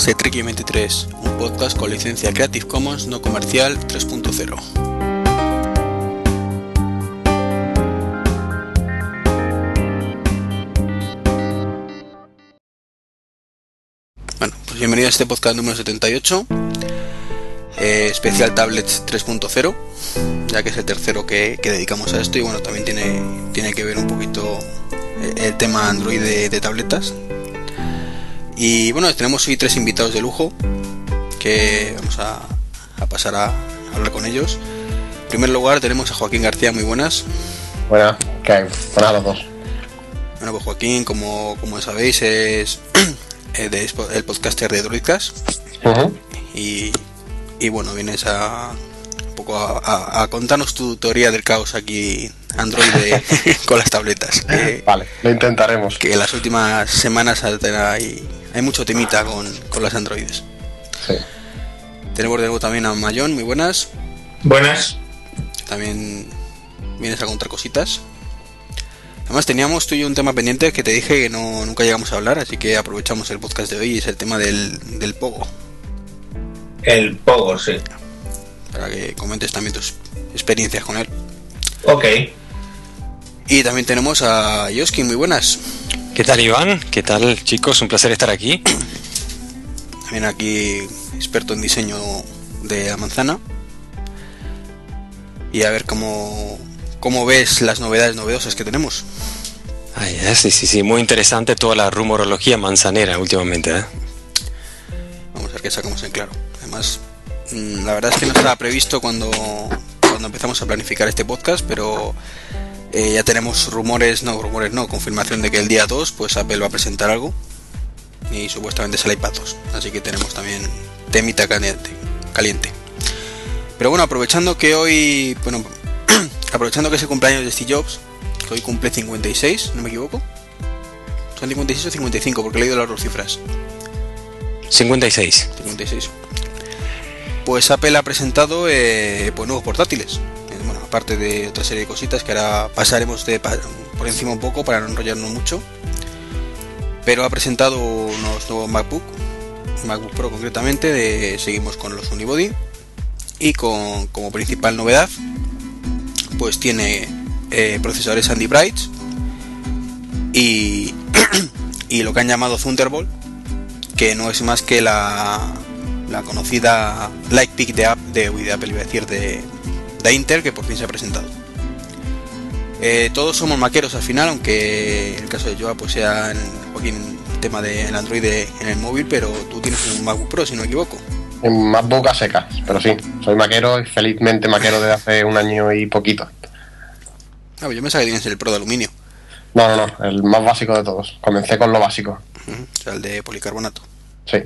podcast de Treki 23, un podcast con licencia Creative Commons no comercial 3.0. Bueno, pues bienvenido a este podcast número 78, eh, especial Tablets 3.0, ya que es el tercero que, dedicamos a esto y bueno, también tiene, tiene que ver un poquito el tema Android de, tabletas. Y bueno, tenemos hoy tres invitados de lujo que vamos a, pasar a hablar con ellos. En primer lugar tenemos a Joaquín García, muy buenas. Buenas, ¿qué hay? Buenas los dos. Bueno, pues Joaquín, como, como sabéis, es el podcaster de Droidcast. y, y bueno, vienes a un poco a, a, contarnos tu teoría del caos aquí Android con las tabletas. vale, lo intentaremos. Que en las últimas semanas hay, hay mucho temita con, las Androides. Sí. Tenemos de nuevo también a Mayón, muy buenas. Buenas. También vienes a contar cositas. Además teníamos tú y yo un tema pendiente que te dije que no, nunca llegamos a hablar, así que aprovechamos el podcast de hoy y es el tema del, del Pogo. El Pogo, sí. Para que comentes también tus experiencias con él. Ok. Y también tenemos a Yoski, muy buenas. ¿Qué tal Iván? ¿Qué tal chicos? Un placer estar aquí. También aquí experto en diseño de la manzana. Y a ver cómo, cómo ves las novedades novedosas que tenemos. Ay, sí, sí, sí, muy interesante toda la rumorología manzanera últimamente. ¿eh? Vamos a ver qué sacamos en claro. Además, mm, la verdad es que no estaba previsto cuando, cuando empezamos a planificar este podcast, pero eh, ya tenemos rumores, no, rumores no, confirmación de que el día 2 pues Apple va a presentar algo y supuestamente es el iPad 2. Así que tenemos también temita caliente. caliente. Pero bueno, aprovechando que hoy, bueno, aprovechando que es el cumpleaños de Steve Jobs, que hoy cumple 56, no me equivoco. ¿Son 56 o 55? Porque he leído las dos cifras. 56. 56. Pues Apple ha presentado eh, pues nuevos portátiles parte de otra serie de cositas que ahora pasaremos de, por encima un poco para no enrollarnos mucho. Pero ha presentado unos nuevos MacBook, MacBook Pro concretamente, de, seguimos con los Unibody y con, como principal novedad pues tiene eh, procesadores Sandy Bright y, y lo que han llamado Thunderbolt que no es más que la, la conocida Lightpeak de, de, de Apple, iba a decir, de, de Intel que por fin se ha presentado. Eh, todos somos maqueros al final, aunque el caso de Joa pues sea en, el tema del Android en el móvil, pero tú tienes un MacBook Pro, si no me equivoco. Un MacBook a secas, pero sí, soy maquero y felizmente maquero desde hace un año y poquito. Ah, pues yo me sabía que tienes el Pro de aluminio. No, no, no, el más básico de todos. Comencé con lo básico. o sea, el de policarbonato. Sí.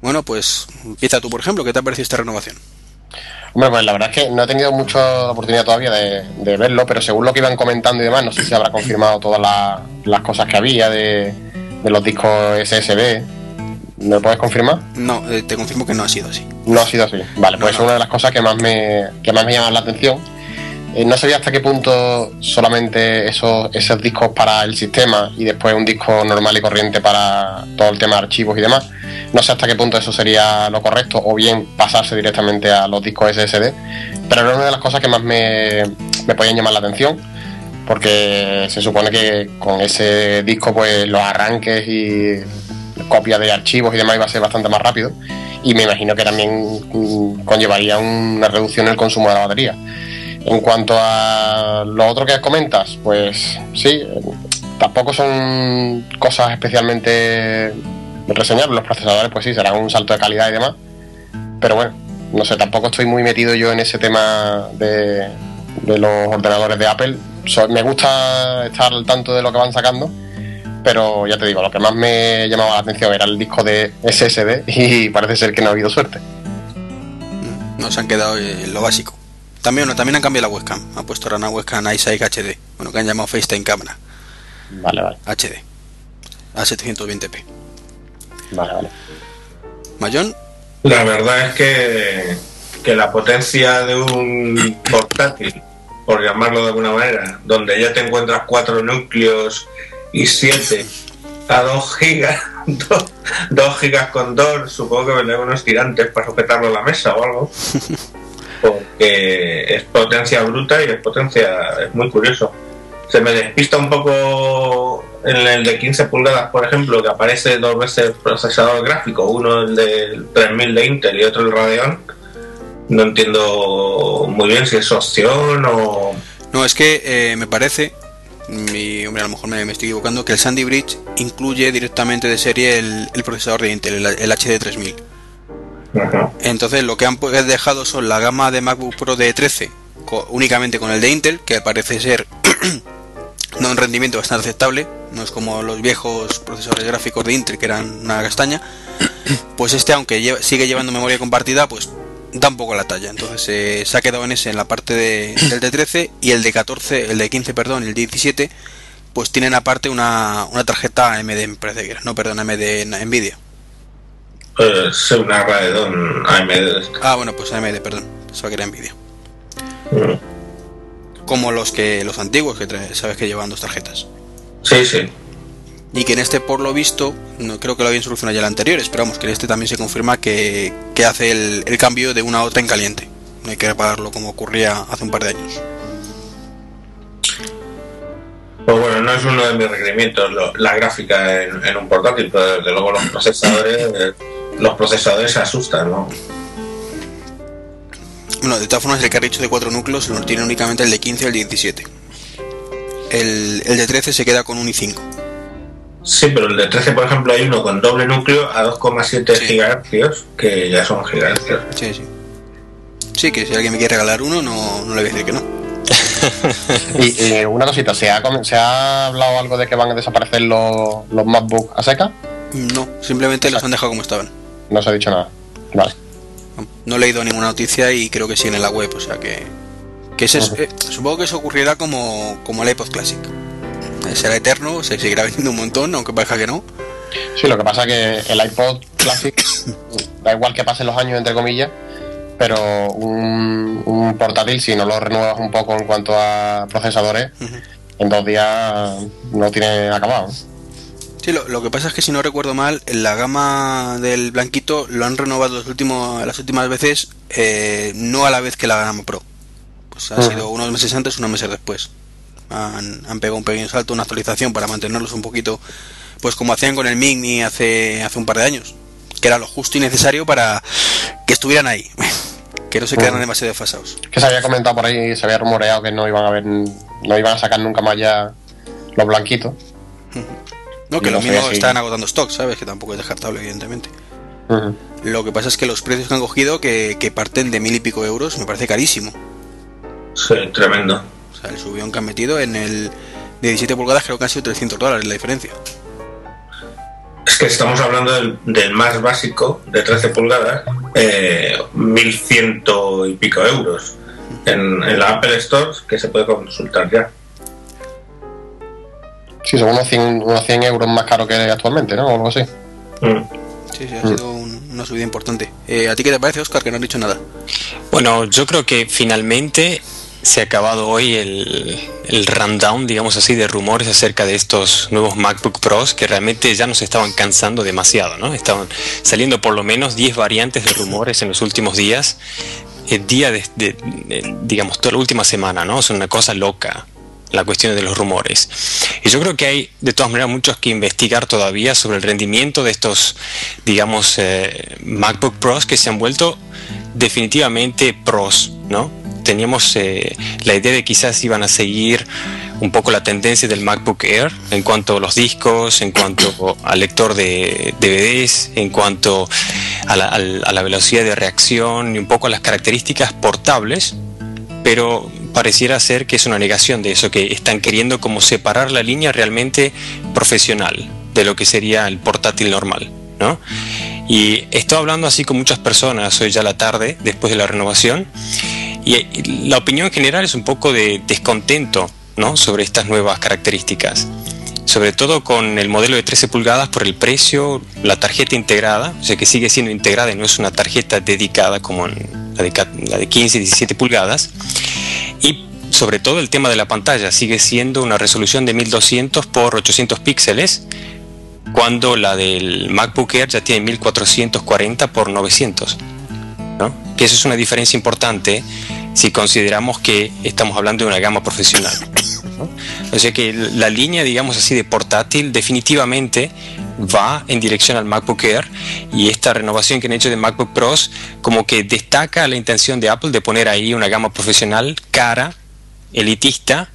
Bueno, pues empieza tú, por ejemplo, ¿qué te ha parecido esta renovación? Hombre, pues la verdad es que no he tenido mucha oportunidad todavía de, verlo, pero según lo que iban comentando y demás, no sé si habrá confirmado todas las, cosas que había de, los discos SSD. ¿Me lo puedes confirmar? No, eh, te confirmo que no ha sido así. No ha sido así. Vale, pues es una de las cosas que más me, que más me llama la atención. Eh, no sabía hasta qué punto solamente esos, esos discos para el sistema y después un disco normal y corriente para todo el tema de archivos y demás no sé hasta qué punto eso sería lo correcto o bien pasarse directamente a los discos SSD, pero era una de las cosas que más me, me podían llamar la atención porque se supone que con ese disco pues los arranques y copias de archivos y demás iba a ser bastante más rápido y me imagino que también conllevaría una reducción en el consumo de la batería. En cuanto a lo otro que comentas, pues sí, tampoco son cosas especialmente reseñar. Los procesadores, pues sí, serán un salto de calidad y demás. Pero bueno, no sé, tampoco estoy muy metido yo en ese tema de, los ordenadores de Apple. me gusta estar al tanto de lo que van sacando, pero ya te digo, lo que más me llamaba la atención era el disco de SSD y parece ser que no ha habido suerte. No se han quedado en lo básico. También, también han cambiado la webcam. Han puesto ahora una webcam iSight HD. Bueno, que han llamado FaceTime cámara. Vale, vale. HD. A 720p. Vale, vale. Mayón. La verdad es que, que la potencia de un portátil, por llamarlo de alguna manera, donde ya te encuentras cuatro núcleos y siete a 2 gigas, 2 gigas con 2, supongo que vendrán unos tirantes para sujetarlo a la mesa o algo. Porque es potencia bruta y es potencia, es muy curioso. Se me despista un poco en el de 15 pulgadas, por ejemplo, que aparece dos veces procesador gráfico, uno el del 3000 de Intel y otro el Radeon. No entiendo muy bien si es opción o... No, es que eh, me parece mi, hombre, a lo mejor me, estoy equivocando, que el Sandy Bridge incluye directamente de serie el, procesador de Intel, el, HD3000. Entonces lo que han pues, dejado son la gama de MacBook Pro de 13 únicamente con el de Intel, que parece ser no un rendimiento bastante aceptable, no es como los viejos procesadores gráficos de Intel que eran una castaña. Pues este, aunque sigue llevando memoria compartida, pues da un poco la talla. Entonces eh, se ha quedado en ese, en la parte de, del de 13 y el de 14, el de 15, perdón, el de 17, pues tienen aparte una, una tarjeta AMD, me parece que era, no, perdón, AMD Nvidia. Pues una Radeon AMD. Ah, bueno, pues AMD, perdón, pensaba que era Nvidia. Mm. Como los que los antiguos que sabes que llevan dos tarjetas. Sí, sí y que en este por lo visto, no creo que lo habían solucionado ya el anterior, esperamos que en este también se confirma que, hace el, cambio de una a otra en caliente. No hay que repararlo como ocurría hace un par de años. Pues bueno, no es uno de mis requerimientos la gráfica en, un portátil, pero desde luego los procesadores, los procesadores se asustan, ¿no? Bueno, de todas formas el carricho de 4 núcleos lo tiene únicamente el de 15 y el de 17. El, el de 13 se queda con un i5 Sí, pero el de 13, por ejemplo, hay uno con doble núcleo a 2,7 GHz, que ya son gigahercios. Sí, sí. Sí, que si alguien me quiere regalar uno, no, no le voy a decir que no. y, una cosita, ¿se ha, ¿se ha hablado algo de que van a desaparecer los, los MacBook a seca? No, simplemente los han dejado como estaban. No se ha dicho nada. Vale. No, he leído ninguna noticia y creo que sí en la web, o sea que. que ese, eh, supongo que eso ocurrirá como, como el iPod Classic será eterno, se seguirá vendiendo un montón, aunque parezca que no. Sí, lo que pasa es que el iPod Classic, da igual que pasen los años, entre comillas, pero un, portátil, si no lo renuevas un poco en cuanto a procesadores, en dos días no tiene acabado. Sí, lo, que pasa es que si no recuerdo mal, la gama del blanquito lo han renovado los últimos, las últimas veces, eh, no a la vez que la gama Pro. Pues ha sido unos meses antes, unos meses después han, pegado un pequeño salto, una actualización para mantenerlos un poquito, pues como hacían con el Mini hace, hace un par de años, que era lo justo y necesario para que estuvieran ahí, que no se quedaran demasiado desfasados. Que se había comentado por ahí, se había rumoreado que no iban a ver, no iban a sacar nunca más ya los blanquitos. No, que lo mismo están agotando stock, ¿sabes? Que tampoco es descartable, evidentemente. Lo que pasa es que los precios que han cogido, que, que parten de mil y pico euros, me parece carísimo. Sí, tremendo. O sea, el subión que han metido en el de 17 pulgadas creo que han sido 300 dólares la diferencia. Es que estamos hablando del, más básico de 13 pulgadas, eh, 1100 y pico euros en, la Apple Store que se puede consultar ya. Sí, son unos 100, euros más caro que actualmente, ¿no? O algo así. Mm. Sí, sí, ha sido una subida importante. Eh, ¿A ti qué te parece, Oscar, que no has dicho nada? Bueno, yo creo que finalmente se ha acabado hoy el, el rundown, digamos así, de rumores acerca de estos nuevos MacBook Pros que realmente ya nos estaban cansando demasiado, ¿no? Estaban saliendo por lo menos 10 variantes de rumores en los últimos días, el día de, digamos, toda la última semana, ¿no? Es una cosa loca la cuestión de los rumores. Y yo creo que hay de todas maneras muchos que investigar todavía sobre el rendimiento de estos, digamos, eh, MacBook Pros que se han vuelto definitivamente pros, ¿no? teníamos eh, la idea de quizás iban a seguir un poco la tendencia del MacBook Air en cuanto a los discos, en cuanto al lector de DVDs, en cuanto a la, velocidad de reacción y un poco a las características portables, pero pareciera ser que es una negación de eso, que están queriendo como separar la línea realmente profesional de lo que sería el portátil normal, ¿no? Y estoy hablando así con muchas personas hoy ya la tarde, después de la renovación, y la opinión general es un poco de descontento ¿no? sobre estas nuevas características, sobre todo con el modelo de 13 pulgadas por el precio, la tarjeta integrada, o sea que sigue siendo integrada y no es una tarjeta dedicada como la de, la de 15 y 17 pulgadas, y sobre todo el tema de la pantalla, sigue siendo una resolución de 1200 por 800 píxeles, cuando la del MacBook Air ya tiene 1440 por 900. ¿no? Que eso es una diferencia importante si consideramos que estamos hablando de una gama profesional. O sea que la línea, digamos así, de portátil definitivamente va en dirección al MacBook Air y esta renovación que han hecho de MacBook Pros como que destaca la intención de Apple de poner ahí una gama profesional cara, elitista,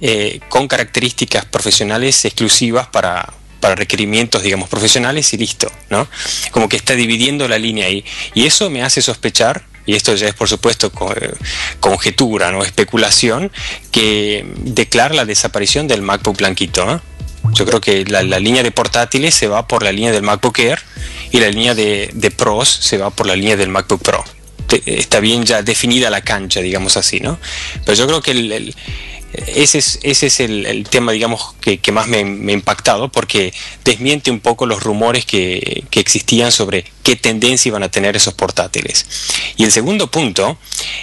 eh, con características profesionales exclusivas para, para requerimientos, digamos, profesionales y listo, ¿no? Como que está dividiendo la línea ahí. Y eso me hace sospechar, y esto ya es por supuesto eh, conjetura, ¿no? Especulación, que declara la desaparición del MacBook blanquito, Yo creo que la, línea de portátiles se va por la línea del MacBook Air y la línea de, de Pros se va por la línea del MacBook Pro. Está bien ya definida la cancha, digamos así, ¿no? Pero yo creo que el ese es, ese es el, tema, digamos, que, más me, ha impactado, porque desmiente un poco los rumores que, existían sobre qué tendencia iban a tener esos portátiles. Y el segundo punto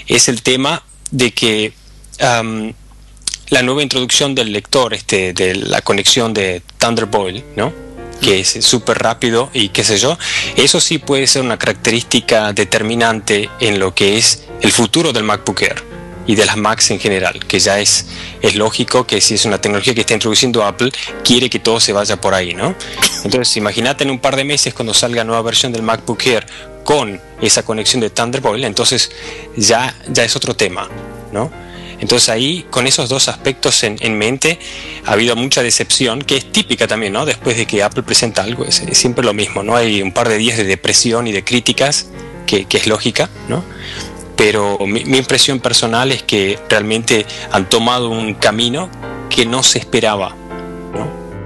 es el tema de que la nueva introducción del lector, este, de la conexión de Thunderbolt, ¿no? que es súper rápido y qué sé yo, eso sí puede ser una característica determinante en lo que es el futuro del MacBook Air y de las Macs en general, que ya es, es lógico que si es una tecnología que está introduciendo Apple, quiere que todo se vaya por ahí, ¿no? Entonces, imagínate en un par de meses cuando salga nueva versión del MacBook Air con esa conexión de Thunderbolt, entonces ya, ya es otro tema, ¿no? Entonces ahí, con esos dos aspectos en, mente, ha habido mucha decepción, que es típica también, ¿no? Después de que Apple presenta algo, es, siempre lo mismo, ¿no? Hay un par de días de depresión y de críticas, que, que es lógica, ¿no? Pero mi, impresión personal es que realmente han tomado un camino que no se esperaba,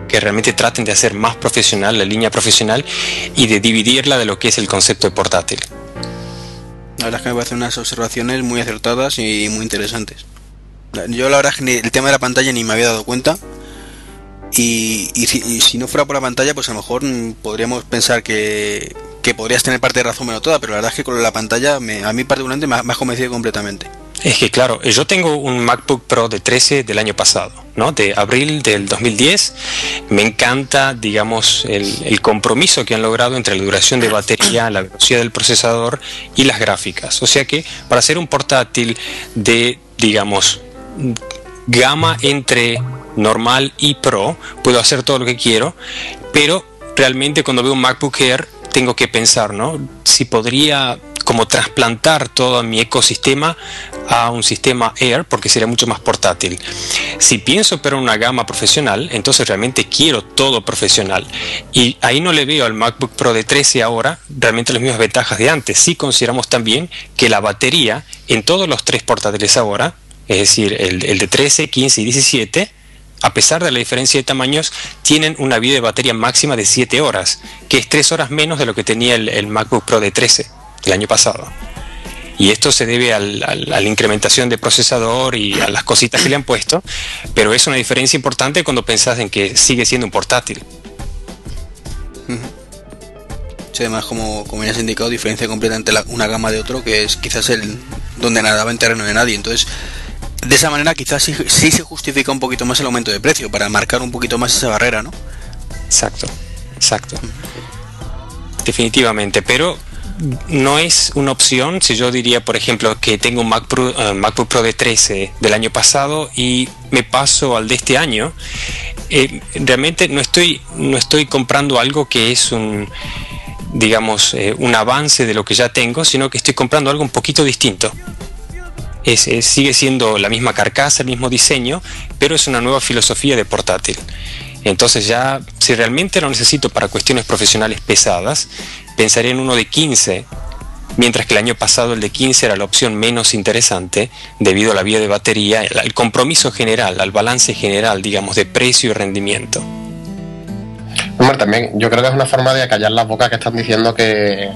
que realmente traten de hacer más profesional la línea profesional y de dividirla de lo que es el concepto de portátil. La verdad es que me parecen unas observaciones muy acertadas y muy interesantes. Yo la verdad es que el tema de la pantalla ni me había dado cuenta. Y, si, no fuera por la pantalla, pues a lo mejor podríamos pensar que, que podrías tener parte de razón, pero toda, pero la verdad es que con la pantalla, a mí particularmente me me ha convencido completamente. Es que claro, yo tengo un MacBook Pro de 13 del año pasado, ¿no? De abril del 2010. Me encanta, digamos, el, compromiso que han logrado entre la duración de batería, la velocidad del procesador y las gráficas. O sea que para hacer un portátil de, digamos, gama entre normal y Pro, puedo hacer todo lo que quiero, pero realmente cuando veo un MacBook Air tengo que pensar, ¿no? Si podría como trasplantar todo mi ecosistema a un sistema Air porque sería mucho más portátil. Si pienso pero una gama profesional, entonces realmente quiero todo profesional. Y ahí no le veo al MacBook Pro de 13 ahora realmente las mismas ventajas de antes. Si consideramos también que la batería en todos los tres portátiles ahora, es decir, el de 13, 15 y 17, a pesar de la diferencia de tamaños, tienen una vida de batería máxima de 7 horas, que es 3 horas menos de lo que tenía el, MacBook Pro de 13 el año pasado. Y esto se debe a la incrementación de procesador y a las cositas que le han puesto, pero es una diferencia importante cuando pensás en que sigue siendo un portátil. Sí, además, como, como ya has indicado, diferencia completa entre una gama de otro, que es quizás el donde nadaba en terreno de nadie. Entonces, de esa manera quizás sí, se justifica un poquito más el aumento de precio, para marcar un poquito más esa barrera, ¿no? Exacto, exacto. Definitivamente, pero no es una opción si yo diría, por ejemplo, que tengo un Mac Pro, eh, MacBook Pro de 13 del año pasado y me paso al de este año. Eh, realmente no estoy, no estoy comprando algo que es un digamos eh, un avance de lo que ya tengo, sino que estoy comprando algo un poquito distinto sigue siendo la misma carcasa, el mismo diseño, pero es una nueva filosofía de portátil. Entonces ya, si realmente lo necesito para cuestiones profesionales pesadas, pensaría en uno de 15, mientras que el año pasado el de 15 era la opción menos interesante debido a la vía de batería, al compromiso general, al balance general, digamos, de precio y rendimiento. Hombre, también yo creo que es una forma de acallar las bocas que están diciendo que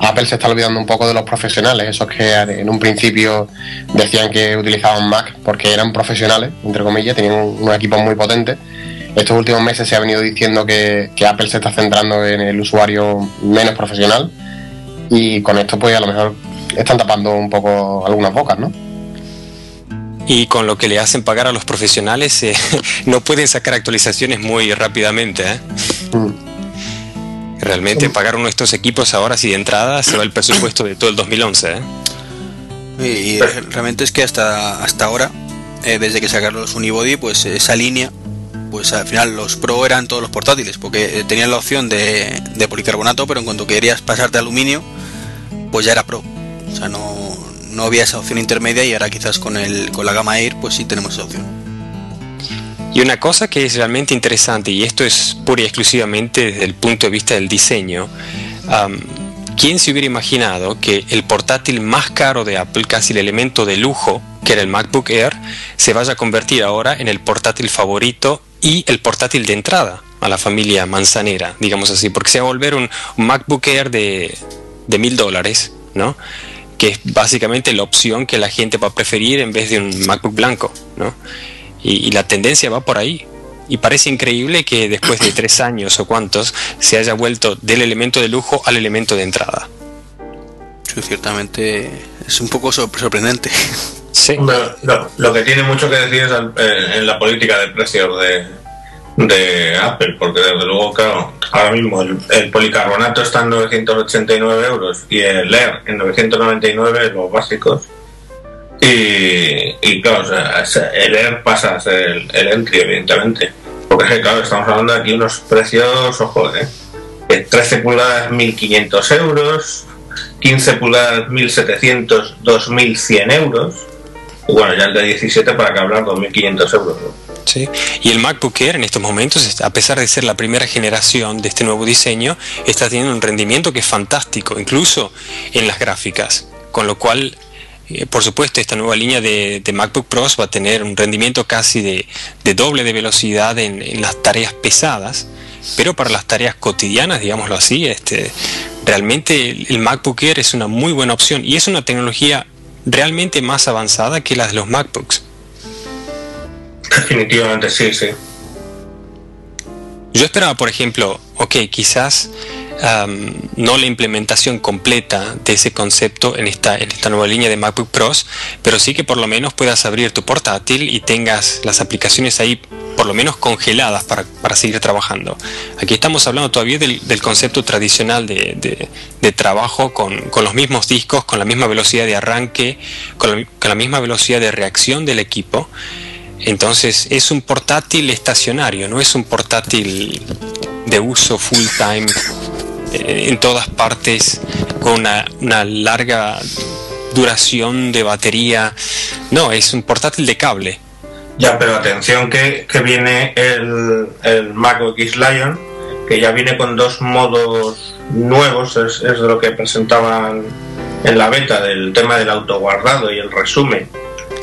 Apple se está olvidando un poco de los profesionales, esos que en un principio decían que utilizaban Mac porque eran profesionales, entre comillas, tenían unos equipos muy potentes. Estos últimos meses se ha venido diciendo que, Apple se está centrando en el usuario menos profesional y con esto pues a lo mejor están tapando un poco algunas bocas, ¿no? Y con lo que le hacen pagar a los profesionales, eh, no pueden sacar actualizaciones muy rápidamente. ¿eh? Mm. Realmente pagar uno de estos equipos ahora si de entrada se va el presupuesto de todo el 2011. ¿eh? Y, realmente es que hasta, hasta ahora, eh, desde que sacaron los Unibody, pues esa línea, pues al final los Pro eran todos los portátiles, porque eh, tenían la opción de, de policarbonato, pero en cuanto querías pasarte a aluminio, pues ya era Pro. O sea, no, no había esa opción intermedia y ahora quizás con, el, con la gama Air, pues sí tenemos esa opción. Y una cosa que es realmente interesante, y esto es pura y exclusivamente desde el punto de vista del diseño, ¿quién se hubiera imaginado que el portátil más caro de Apple, casi el elemento de lujo, que era el MacBook Air, se vaya a convertir ahora en el portátil favorito y el portátil de entrada a la familia manzanera, digamos así, porque se va a volver un, MacBook Air de mil dólares, ¿no? que es básicamente la opción que la gente va a preferir en vez de un MacBook blanco, ¿no? Y, y la tendencia va por ahí. Y parece increíble que después de tres años o cuantos se haya vuelto del elemento de lujo al elemento de entrada. Sí, ciertamente es un poco sorprendente. Sí. lo, que tiene mucho que decir es eh, en la política de precios de, de Apple, porque desde luego, claro, ahora mismo el, policarbonato está en 989 euros y el Air en 999, los básicos. Y, y claro, el Air pasa a ser el, entry, evidentemente. Porque claro, estamos hablando aquí unos precios, ojo, ¿eh? 13 pulgadas 1500 euros, 15 pulgadas 1700, 2100 euros. Bueno, ya el de 17 para que hablar 2500 euros. Sí. Y el MacBook Air en estos momentos, a pesar de ser la primera generación de este nuevo diseño, está teniendo un rendimiento que es fantástico, incluso en las gráficas. Con lo cual, eh, por supuesto, esta nueva línea de, MacBook Pros va a tener un rendimiento casi de, doble de velocidad en, las tareas pesadas, pero para las tareas cotidianas, digámoslo así, este, realmente el MacBook Air es una muy buena opción y es una tecnología realmente más avanzada que las de los MacBooks. Definitivamente sí, sí. Yo esperaba, por ejemplo, ok, quizás no la implementación completa de ese concepto en esta, en esta nueva línea de MacBook Pros, pero sí que por lo menos puedas abrir tu portátil y tengas las aplicaciones ahí por lo menos congeladas para, seguir trabajando. Aquí estamos hablando todavía del, concepto tradicional de, trabajo con, los mismos discos, con la misma velocidad de arranque, con la misma velocidad de reacción del equipo. Entonces es un portátil estacionario, no es un portátil de uso full time en todas partes con una, larga duración de batería. No, es un portátil de cable. Ya, pero atención que, viene el, el MacBook X Lion, que ya viene con dos modos nuevos, es, es lo que presentaban en la beta del tema del autoguardado y el resumen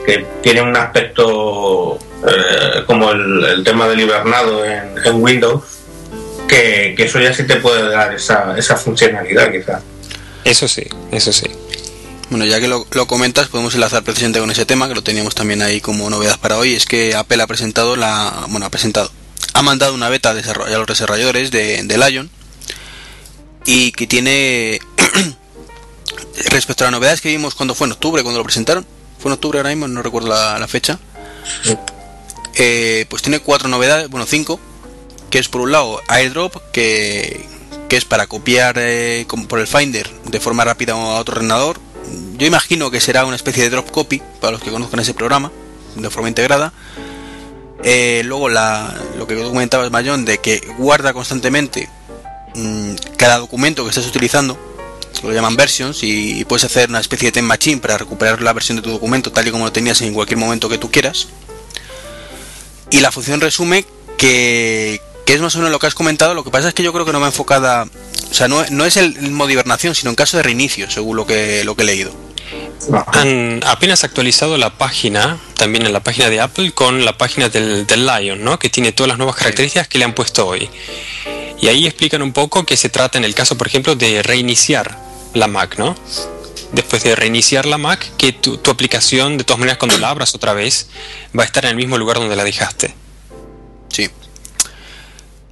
que tiene un aspecto eh, como el, tema del hibernado en, Windows, que, eso ya sí te puede dar esa, esa funcionalidad quizá. Eso sí, eso sí. Bueno, ya que lo, comentas, podemos enlazar precisamente con ese tema, que lo teníamos también ahí como novedad para hoy, es que Apple ha presentado la... bueno, ha presentado, ha mandado una beta a, los desarrolladores de, de Lion y que tiene... respecto a las novedades que vimos cuando fue en octubre, cuando lo presentaron, fue en octubre ahora mismo, no recuerdo la, fecha. Eh, pues tiene cuatro novedades, bueno, cinco, que es por un lado AirDrop, que, que es para copiar eh, por el Finder de forma rápida a otro ordenador. Yo imagino que será una especie de drop copy, para los que conozcan ese programa, de forma integrada. Eh, luego lo que comentabas, Mayón, de que guarda constantemente mm, cada documento que estés utilizando lo llaman versions y, puedes hacer una especie de time machine para recuperar la versión de tu documento tal y como lo tenías en cualquier momento que tú quieras. Y la función resume que, es más o menos lo que has comentado, lo que pasa es que yo creo que no va enfocada, o sea, no, no es el, modo de hibernación, sino en caso de reinicio, según lo que, lo que he leído. Han apenas actualizado la página, también en la página de Apple, con la página del, del Lion, ¿no? que tiene todas las nuevas características que le han puesto hoy. Y ahí explican un poco que se trata en el caso, por ejemplo, de reiniciar la Mac, ¿no? Después de reiniciar la Mac, que tu, aplicación, de todas maneras, cuando la abras otra vez, va a estar en el mismo lugar donde la dejaste. Sí.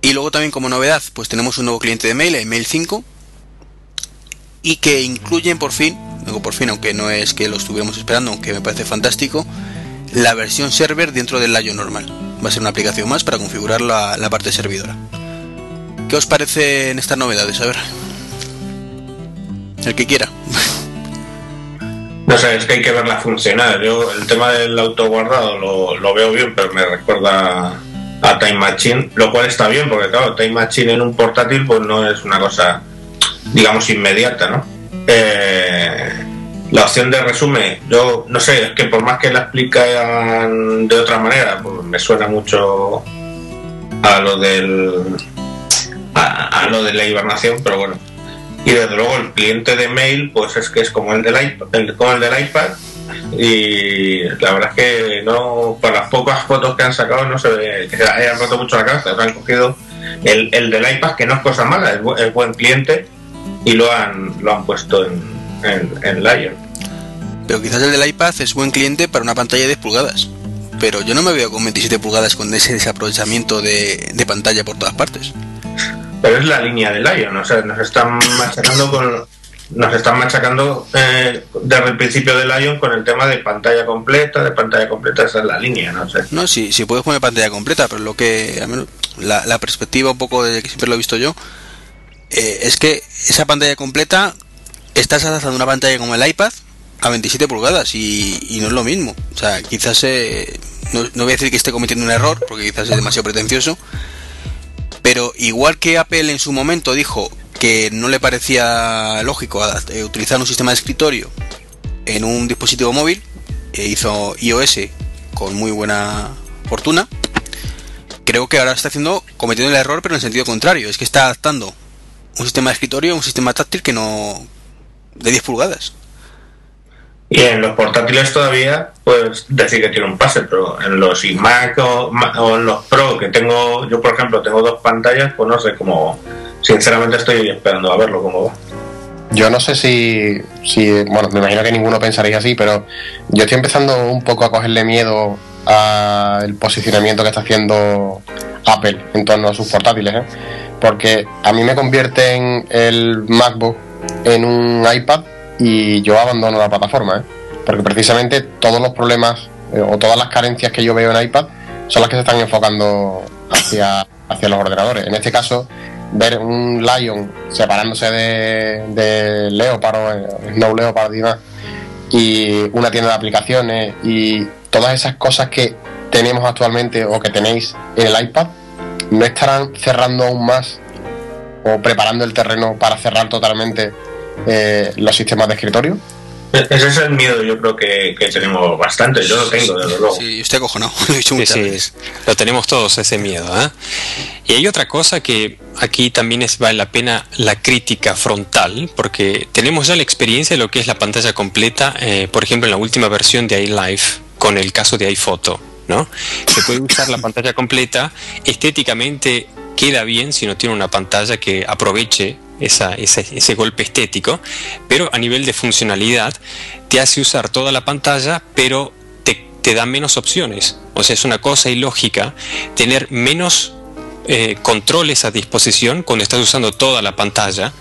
Y luego también como novedad, pues tenemos un nuevo cliente de mail, el Mail 5, y que incluyen por fin, digo por fin, aunque no es que lo estuviéramos esperando, aunque me parece fantástico, la versión server dentro del Lion normal. Va a ser una aplicación más para configurar la, la parte servidora ¿Qué os parece en estas novedades? A ver. El que quiera. No sé, es que hay que verla funcionar. Yo el tema del autoguardado lo, lo veo bien, pero me recuerda a Time Machine, lo cual está bien, porque claro, Time Machine en un portátil pues no es una cosa, digamos, inmediata, ¿no? Eh, la opción de resumen, yo no sé, es que por más que la explican de otra manera, pues me suena mucho a lo del a, lo de la hibernación, pero bueno. Y desde luego el cliente de mail, pues es que es como el del iPad, el, como el del iPad, y la verdad es que no, por las pocas fotos que han sacado no se ve que se hayan roto mucho la cabeza, han cogido el, el del iPad que no es cosa mala, es, buen cliente y lo han, lo han puesto en, en, Lion. Pero quizás el del iPad es buen cliente para una pantalla de 10 pulgadas. Pero yo no me veo con 27 pulgadas con ese desaprovechamiento de, de pantalla por todas partes. Pero es la línea de Lion, o sea, nos están machacando con, nos están machacando eh, desde el principio del Lion con el tema de pantalla completa, de pantalla completa, esa es la línea, no sé. No, sí, sí puedes poner pantalla completa, pero lo que, la, la perspectiva un poco de que siempre lo he visto yo, eh, es que esa pantalla completa estás adaptando una pantalla como el iPad a 27 pulgadas y, no es lo mismo. O sea, quizás, eh, no, no voy a decir que esté cometiendo un error, porque quizás es demasiado pretencioso, pero igual que Apple en su momento dijo que no le parecía lógico eh, utilizar un sistema de escritorio en un dispositivo móvil, e hizo iOS con muy buena fortuna. Creo que ahora está haciendo, cometiendo el error, pero en el sentido contrario, es que está adaptando un sistema de escritorio a un sistema táctil que no. de 10 pulgadas. Y en los portátiles todavía, pues decir que tiene un pase, pero en los iMac o, en los Pro que tengo, yo por ejemplo tengo dos pantallas, pues no sé cómo, sinceramente estoy esperando a verlo cómo va. Yo no sé si, si, bueno, me imagino que ninguno pensaría así, pero yo estoy empezando un poco a cogerle miedo al posicionamiento que está haciendo Apple en torno a sus portátiles, ¿eh? porque a mí me convierten el MacBook en un iPad y yo abandono la plataforma, ¿eh? porque precisamente todos los problemas eh, o todas las carencias que yo veo en iPad son las que se están enfocando hacia, hacia los ordenadores. En este caso, ver un Lion separándose de, de Leopard, eh, Snow Leopard y demás, y una tienda de aplicaciones y todas esas cosas que tenemos actualmente o que tenéis en el iPad, ¿no estarán cerrando aún más o preparando el terreno para cerrar totalmente eh, los sistemas de escritorio? Ese es el miedo, yo creo que, tenemos bastante. Yo lo tengo, desde luego. Sí, usted cojonado, lo he dicho muchas veces. Lo tenemos todos, ese miedo. ¿eh? Y hay otra cosa que aquí también es, vale la pena la crítica frontal, porque tenemos ya la experiencia de lo que es la pantalla completa, eh, por ejemplo, en la última versión de iLife, con el caso de iPhoto. ¿no? Se puede usar la pantalla completa, estéticamente queda bien si no tiene una pantalla que aproveche ese, golpe estético, pero a nivel de funcionalidad te hace usar toda la pantalla, pero te, da menos opciones. O sea, es una cosa ilógica tener menos eh, controles a disposición cuando estás usando toda la pantalla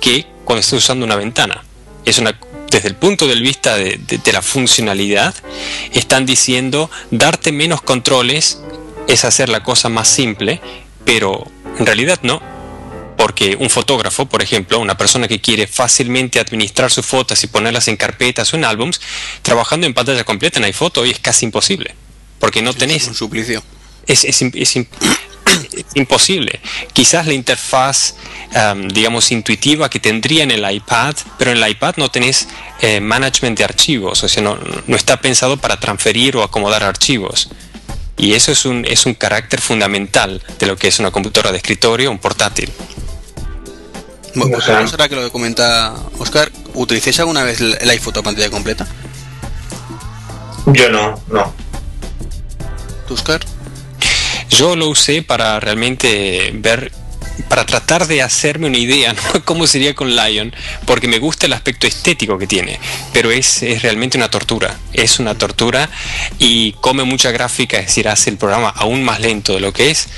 que cuando estás usando una ventana. Es una, desde el punto de vista de, de la funcionalidad, están diciendo darte menos controles es hacer la cosa más simple, pero en realidad no porque un fotógrafo, por ejemplo, una persona que quiere fácilmente administrar sus fotos y ponerlas en carpetas o en álbums, trabajando en pantalla completa en iPhoto hoy es casi imposible, porque no tenéis... un suplicio. Es, es, imposible. Quizás la interfaz, digamos, intuitiva que tendría en el iPad, pero en el iPad no tenés eh, management de archivos, o sea, no, no, está pensado para transferir o acomodar archivos. Y eso es un, es un carácter fundamental de lo que es una computadora de escritorio, un portátil. Bueno, pues será que lo que comenta Oscar, ¿utilicéis alguna vez el iPhoto a pantalla completa? Yo no, no. ¿Tú, Oscar? Yo lo usé para realmente ver para tratar de hacerme una idea ¿no? cómo sería con Lion, porque me gusta el aspecto estético que tiene, pero es, es, realmente una tortura, es una tortura y come mucha gráfica, es decir, hace el programa aún más lento de lo que es,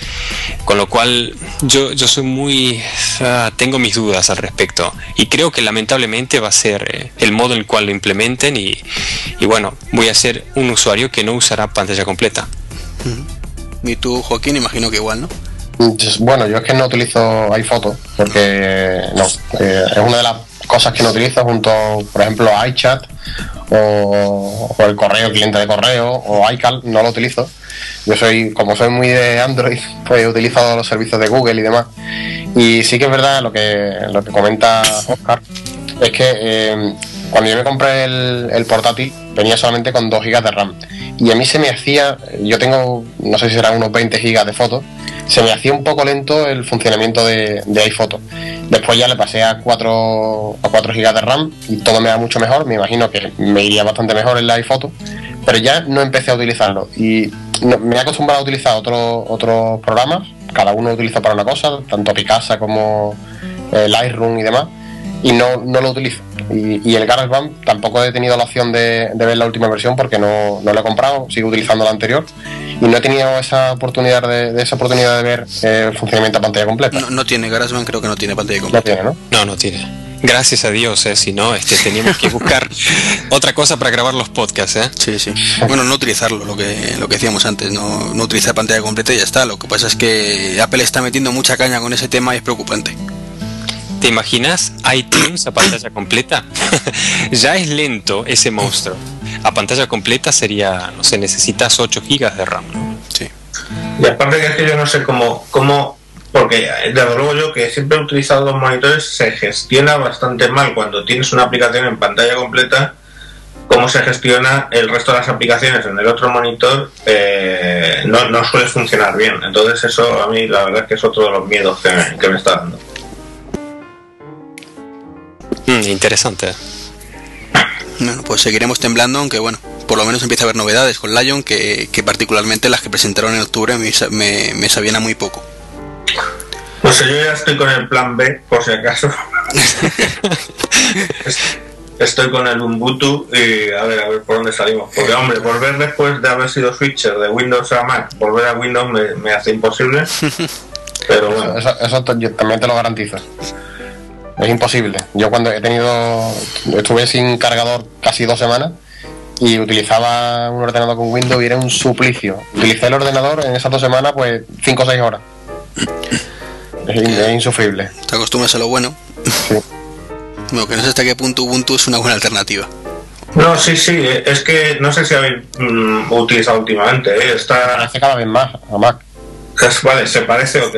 con lo cual yo, yo soy muy, uh, tengo mis dudas al respecto y creo que lamentablemente va a ser eh, el modo en el cual lo implementen y, y, bueno, voy a ser un usuario que no usará pantalla completa. Y tú, Joaquín, imagino que igual, ¿no? Bueno, yo es que no utilizo iPhoto porque no, eh, es una de las cosas que no utilizo junto, por ejemplo, a iChat o, el correo, cliente de correo o iCal, no lo utilizo. Yo soy, como soy muy de Android, pues he utilizado los servicios de Google y demás. Y sí que es verdad lo que, lo que comenta Oscar, es que eh, cuando yo me compré el, portátil venía solamente con 2 GB de RAM. Y a mí se me hacía, yo tengo, no sé si serán unos 20 GB de fotos, se me hacía un poco lento el funcionamiento de, de iPhoto. Después ya le pasé a 4, a 4 GB de RAM y todo me va mucho mejor. Me imagino que me iría bastante mejor en la iPhoto, pero ya no empecé a utilizarlo. Y me he acostumbrado a utilizar otros otros programas, cada uno lo utiliza para una cosa, tanto Picasa como el Lightroom y demás y no, no lo utilizo. Y, y el GarageBand tampoco he tenido la opción de, ver la última versión porque no, no, lo he comprado, sigo utilizando la anterior y no he tenido esa oportunidad de, esa oportunidad de ver eh, el funcionamiento a pantalla completa. No, tiene, GarageBand creo que no tiene pantalla completa. No tiene, ¿no? No, no tiene. Gracias a Dios, ¿eh? si no, este, teníamos que buscar otra cosa para grabar los podcasts. ¿eh? Sí, sí. Bueno, no utilizarlo, lo que, lo que decíamos antes, no, no utilizar pantalla completa y ya está. Lo que pasa es que Apple está metiendo mucha caña con ese tema y es preocupante. ¿Te imaginas iTunes a pantalla completa? ya es lento ese monstruo. A pantalla completa sería, no sé, necesitas 8 GB de RAM. Sí. Y aparte que es que yo no sé cómo, cómo porque desde luego yo que siempre he utilizado los monitores se gestiona bastante mal cuando tienes una aplicación en pantalla completa cómo se gestiona el resto de las aplicaciones en el otro monitor eh, no, no, suele funcionar bien entonces eso a mí la verdad es que es otro de los miedos que me está dando Mm, interesante. Bueno, pues seguiremos temblando, aunque bueno, por lo menos empieza a haber novedades con Lion, que, particularmente las que presentaron en octubre me, me, sabían a muy poco. Pues yo ya estoy con el plan B, por si acaso. estoy con el Ubuntu y a ver, a ver por dónde salimos. Porque, hombre, volver después de haber sido switcher de Windows a Mac, volver a Windows me, hace imposible. Pero bueno. Eso, eso también te lo garantizo. Es imposible. Yo cuando he tenido, estuve sin cargador casi dos semanas y utilizaba un ordenador con Windows y era un suplicio. Utilicé el ordenador en esas dos semanas pues cinco o seis horas. Es, insufrible. Te acostumbras a lo bueno. Sí. Bueno, que no sé hasta qué punto Ubuntu es una buena alternativa. No, sí, sí, es que no sé si habéis mm, utilizado últimamente. ¿eh? Está... Hace cada vez más a Mac vale, se parece, ok.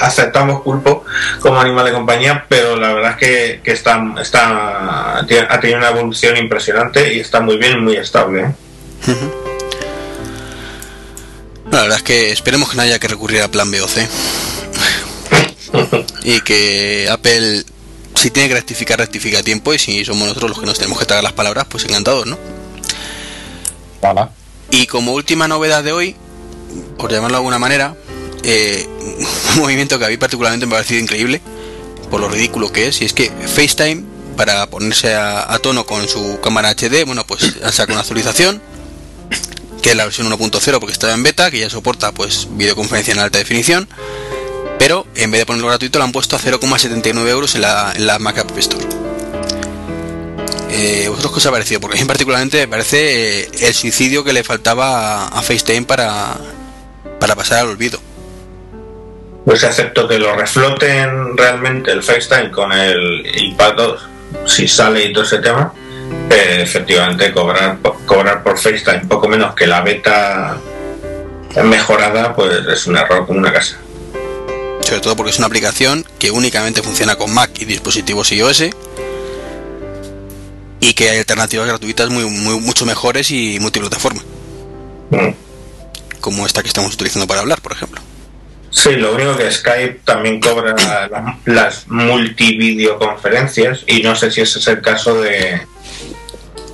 Aceptamos pulpo como animal de compañía, pero la verdad es que, que está, está, ha tenido una evolución impresionante y está muy bien, muy estable. ¿eh? La verdad es que esperemos que no haya que recurrir a plan B o C. y que Apple, si tiene que rectificar, rectifica a tiempo. Y si somos nosotros los que nos tenemos que tragar las palabras, pues encantados, ¿no? Y como última novedad de hoy, por llamarlo de alguna manera, eh, un movimiento que a mí particularmente me ha parecido increíble, por lo ridículo que es, y es que FaceTime, para ponerse a, tono con su cámara HD, bueno, pues saca una actualización, que es la versión 1.0 porque estaba en beta, que ya soporta pues videoconferencia en alta definición, pero en vez de ponerlo gratuito lo han puesto a 0,79 euros en la, en la Mac App Store. Eh, ¿Vosotros qué os ha parecido? Porque a mí particularmente me parece eh, el suicidio que le faltaba a, a FaceTime para, para pasar al olvido pues excepto que lo refloten realmente el FaceTime con el iPad 2, si sale y todo ese tema, eh, efectivamente cobrar, cobrar por FaceTime poco menos que la beta mejorada, pues es un error como una casa. Sobre todo porque es una aplicación que únicamente funciona con Mac y dispositivos iOS y que hay alternativas gratuitas muy, muy mucho mejores y multiplataforma. Mm. Como esta que estamos utilizando para hablar, por ejemplo. Sí, lo único que Skype también cobra las multivideoconferencias y no sé si ese es el caso de,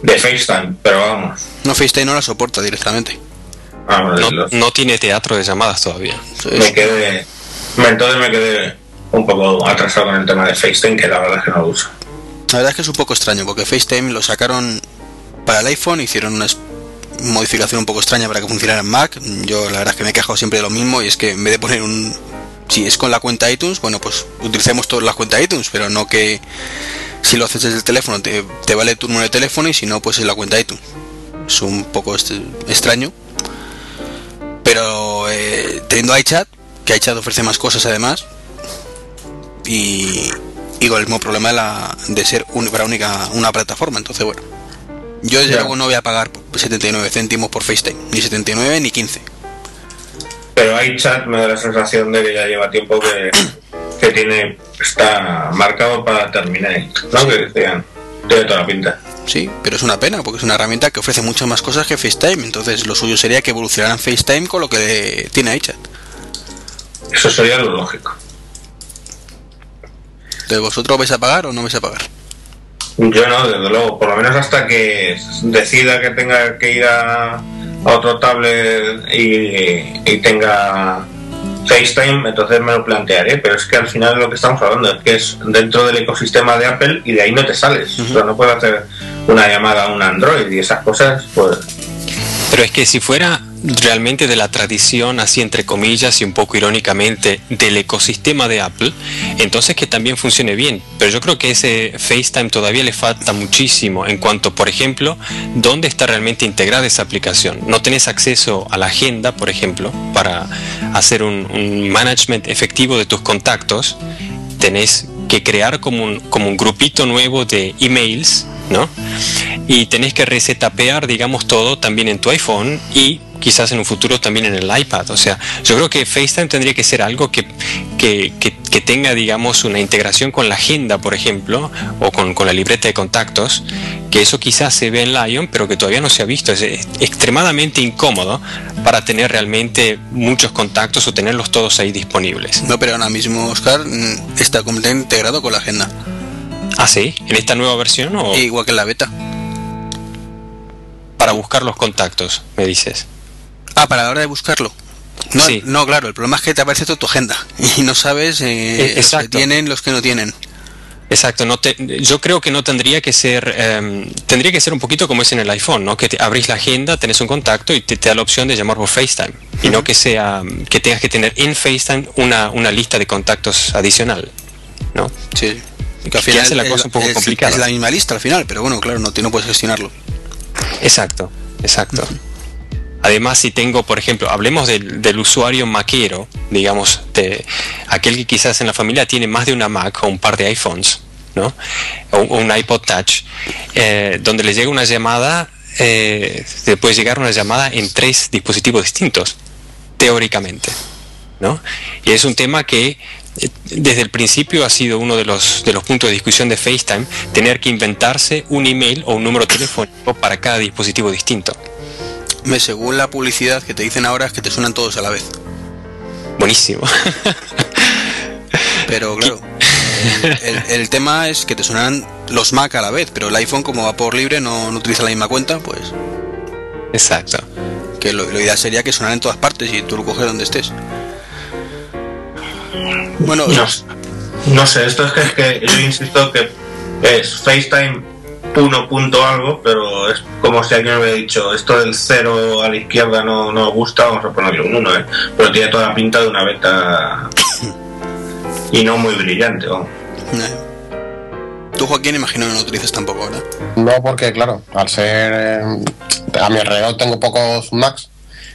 de FaceTime, pero vamos. No, FaceTime no la soporta directamente. Ah, no, tiene teatro de llamadas todavía. Me quedé, entonces me quedé un poco atrasado con el tema de FaceTime, que la verdad es que no lo uso. La verdad es que es un poco extraño, porque FaceTime lo sacaron para el iPhone, hicieron una modificación un poco extraña para que funcionara en Mac. Yo la verdad es que me he quejado siempre de lo mismo y es que en vez de poner un... Si es con la cuenta iTunes, bueno, pues utilicemos todas las cuentas iTunes, pero no que si lo haces desde el teléfono te, vale tu número de teléfono y si no, pues es la cuenta iTunes. Es un poco extraño. Pero eh, teniendo iChat, que iChat ofrece más cosas además. Y, y con el mismo problema de, la, de ser una, única, una plataforma. Entonces, bueno, yo desde luego no voy a pagar 79 céntimos por FaceTime, ni 79 ni 15. Pero iChat me da la sensación de que ya lleva tiempo que, que tiene está marcado para terminar, ¿no? Que decían, tiene toda la pinta. Sí, pero es una pena porque es una herramienta que ofrece muchas más cosas que FaceTime. Entonces, lo suyo sería que evolucionaran FaceTime con lo que tiene iChat. Eso sería lo lógico. ¿De vosotros vais a pagar o no vais a pagar? Yo no, desde luego, por lo menos hasta que decida que tenga que ir a, a otro tablet y, y, tenga FaceTime, entonces me lo plantearé, pero es que al final lo que estamos hablando es que es dentro del ecosistema de Apple y de ahí no te sales, uh -huh. o sea, no puedes hacer una llamada a un Android y esas cosas, pues... Pero es que si fuera realmente de la tradición, así entre comillas y un poco irónicamente, del ecosistema de Apple, entonces que también funcione bien. Pero yo creo que ese FaceTime todavía le falta muchísimo en cuanto, por ejemplo, dónde está realmente integrada esa aplicación. No tenés acceso a la agenda, por ejemplo, para hacer un, un management efectivo de tus contactos. Tenés que crear como un, como un grupito nuevo de emails, ¿no? Y tenés que resetapear, digamos, todo también en tu iPhone y quizás en un futuro también en el iPad. O sea, yo creo que FaceTime tendría que ser algo que, que, que, que tenga, digamos, una integración con la agenda, por ejemplo, o con, con, la libreta de contactos, que eso quizás se ve en Lion, pero que todavía no se ha visto. Es, es extremadamente incómodo para tener realmente muchos contactos o tenerlos todos ahí disponibles. No, pero ahora mismo, Oscar, está completamente integrado con la agenda. ¿Ah, sí? ¿En esta nueva versión? O... Igual que en la beta. Para buscar los contactos, me dices. Ah, para la hora de buscarlo. No, sí. no, claro, el problema es que te aparece toda tu agenda y no sabes eh, los que tienen, los que no tienen. Exacto, no te, yo creo que no tendría que ser, eh, tendría que ser un poquito como es en el iPhone, ¿no? Que te abrís la agenda, tenés un contacto y te, te da la opción de llamar por FaceTime. Uh -huh. Y no que sea, que tengas que tener en FaceTime una, una lista de contactos adicional, ¿no? Sí. Que al final hace la cosa un poco es, complicada. Es la misma lista al final, pero bueno, claro, no, no puedes gestionarlo. Exacto, exacto. Uh -huh. Además, si tengo, por ejemplo, hablemos del, usuario maquero, digamos, de aquel que quizás en la familia tiene más de una Mac o un par de iPhones, ¿no? O, un iPod Touch, eh, donde le llega una llamada, eh, puede llegar una llamada en tres dispositivos distintos, teóricamente, ¿no? Y es un tema que eh, desde el principio ha sido uno de los, de los puntos de discusión de FaceTime, tener que inventarse un email o un número telefónico para cada dispositivo distinto me según la publicidad que te dicen ahora es que te suenan todos a la vez. Buenísimo. pero claro, el, el, el, tema es que te suenan los Mac a la vez, pero el iPhone como va por libre no, no utiliza la misma cuenta, pues... Exacto. Que lo, lo, ideal sería que sonaran en todas partes y tú lo coges donde estés. Bueno, no, no sé, esto es que, es que yo insisto que es FaceTime 1 punto algo, pero es como si alguien me hubiera dicho, esto del 0 a la izquierda no nos gusta, vamos a ponerle un 1, ¿eh? pero tiene toda la pinta de una beta y no muy brillante. ¿no? Tú, Joaquín, imagino que no lo utilizas tampoco, ¿verdad? No, porque claro, al ser... Eh, a mi alrededor tengo pocos Macs,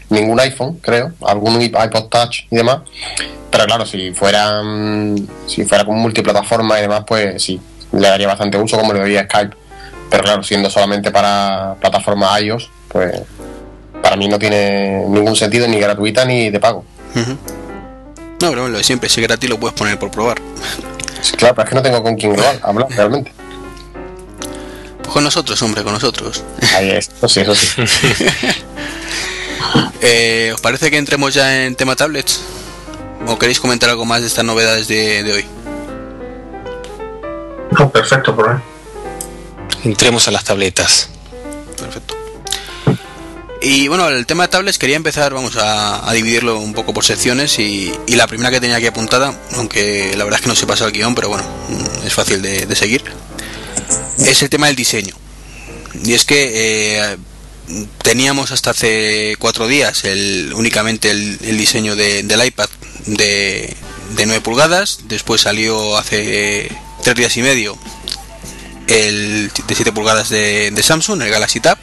ningún iPhone, creo, algún iPod Touch y demás, pero claro, si fuera, si fuera con multiplataforma y demás, pues sí, le daría bastante uso como le daría Skype pero claro, siendo solamente para plataforma iOS, pues para mí no tiene ningún sentido ni gratuita ni de pago. Uh -huh. No, pero lo de siempre, si es gratis lo puedes poner por probar. Sí, claro, pero es que no tengo con quién hablar realmente. Pues con nosotros, hombre, con nosotros. Ahí es, eso sí, eso sí. eh, ¿Os parece que entremos ya en tema tablets? ¿O queréis comentar algo más de estas novedades de, de hoy? No, perfecto, por ahí entremos a las tabletas. Perfecto. Y bueno, el tema de tablets quería empezar, vamos a, dividirlo un poco por secciones y, y, la primera que tenía aquí apuntada, aunque la verdad es que no se pasa el guion, pero bueno, mm, es fácil de, seguir, es el tema del diseño. Y es que eh, teníamos hasta hace cuatro días el, únicamente el, el diseño de, del iPad de, de 9 pulgadas, después salió hace tres días y medio el de 7 pulgadas de, de, Samsung, el Galaxy Tab,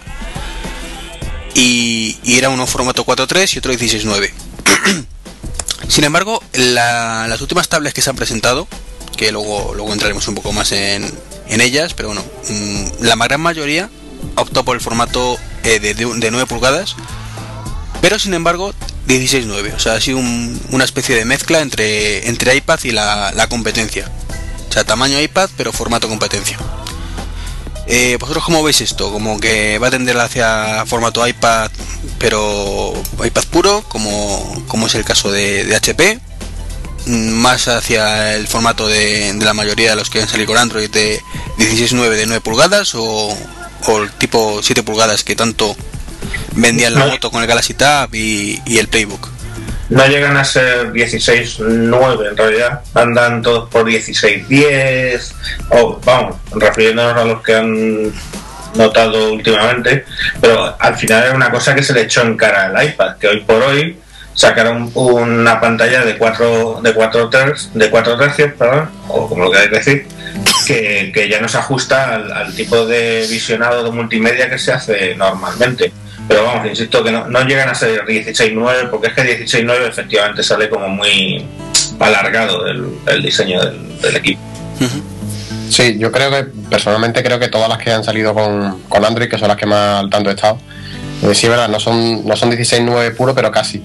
y, era uno formato 4.3 y otro 16.9. Sin embargo, las últimas tablets que se han presentado, que luego, luego entraremos un poco más en, ellas, pero bueno, mm, la gran mayoría optó por el formato eh, de, 9 pulgadas, pero sin embargo 16.9, o sea, ha sido una especie de mezcla entre, entre iPad y la, la competencia. Sea, tamaño iPad, pero formato competencia. Eh, ¿Vosotros cómo veis esto? ¿Como que va a tender hacia formato iPad, pero iPad puro, como, como es el caso de, HP? ¿Más hacia el formato de, la mayoría de los que han salido con Android de 16.9 de 9 pulgadas o, el tipo 7 pulgadas que tanto vendían la moto con el Galaxy Tab y el Playbook? No llegan a ser 16-9 en realidad, andan todos por 16-10, o vamos, refiriéndonos a los que han notado últimamente, pero al final es una cosa que se le echó en cara al iPad, que hoy por hoy sacaron una pantalla de 4 de 4 tercios, de 4 tercios, perdón, o como lo queráis decir, que, que ya no se ajusta al tipo de visionado de multimedia que se hace normalmente. Pero vamos, insisto que no, llegan a ser 16.9 porque es que 16.9 efectivamente sale como muy alargado el, diseño del, equipo. Sí, yo creo que personalmente creo que todas las que han salido con, Android, que son las que más al tanto he estado, eh, sí, verdad, no son, no son 16.9 puro, pero casi.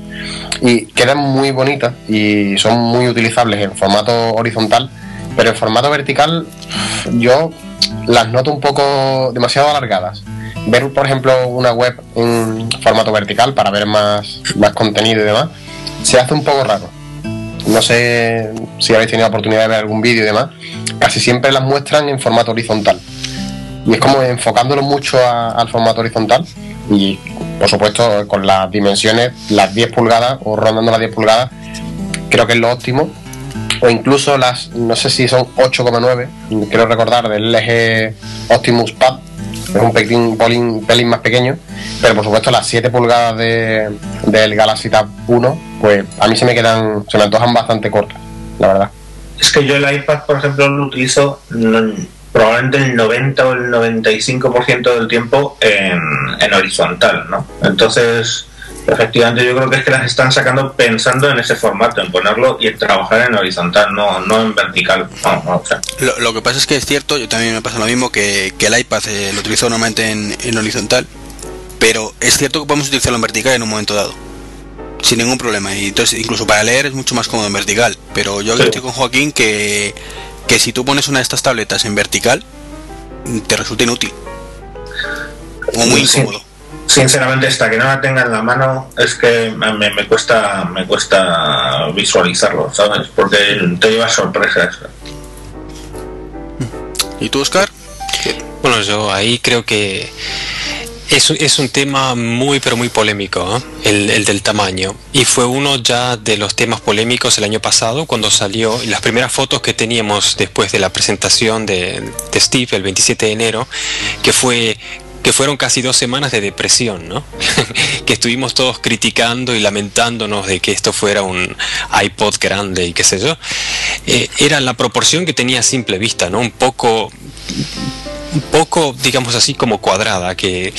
Y quedan muy bonitas y son muy utilizables en formato horizontal, pero en formato vertical yo las noto un poco demasiado alargadas ver, por ejemplo, una web en formato vertical para ver más, más contenido y demás, se hace un poco raro. No sé si habéis tenido la oportunidad de ver algún vídeo y demás. Casi siempre las muestran en formato horizontal. Y es como enfocándolo mucho al formato horizontal. Y por supuesto, con las dimensiones, las 10 pulgadas o rondando las 10 pulgadas, creo que es lo óptimo. O incluso las, no sé si son 8,9, quiero recordar, del LG Optimus Pad, es un pelín, pelín, más pequeño, pero por supuesto las 7 pulgadas de, del Galaxy Tab 1, pues a mí se me quedan, se me antojan bastante cortas, la verdad. Es que yo el iPad, por ejemplo, lo utilizo probablemente el 90 o el 95% del tiempo en, en horizontal, ¿no? Entonces, Efectivamente, yo creo que es que las están sacando pensando en ese formato, en ponerlo y en trabajar en horizontal, no, no en vertical. lo, que pasa es que es cierto, yo también me pasa lo mismo, que, el iPad eh, lo utilizo normalmente en, horizontal, pero es cierto que podemos utilizarlo en vertical en un momento dado, sin ningún problema. Y entonces, incluso para leer es mucho más cómodo en vertical. Pero yo estoy con Joaquín que, que si tú pones una de estas tabletas en vertical, te resulta inútil. O muy incómodo sinceramente esta que no la tenga en la mano es que me, me cuesta me cuesta visualizarlo sabes porque te lleva sorpresas. Y tú Oscar bueno yo ahí creo que es, es un tema muy pero muy polémico ¿eh? el, el, del tamaño. Y fue uno ya de los temas polémicos el año pasado cuando salió las primeras fotos que teníamos después de la presentación de, de Steve el 27 de enero que fue que fueron casi dos semanas de depresión, ¿no? que estuvimos todos criticando y lamentándonos de que esto fuera un iPod grande y qué sé yo. Eh, era la proporción que tenía a simple vista, ¿no? Un poco, un poco, digamos así, como cuadrada, que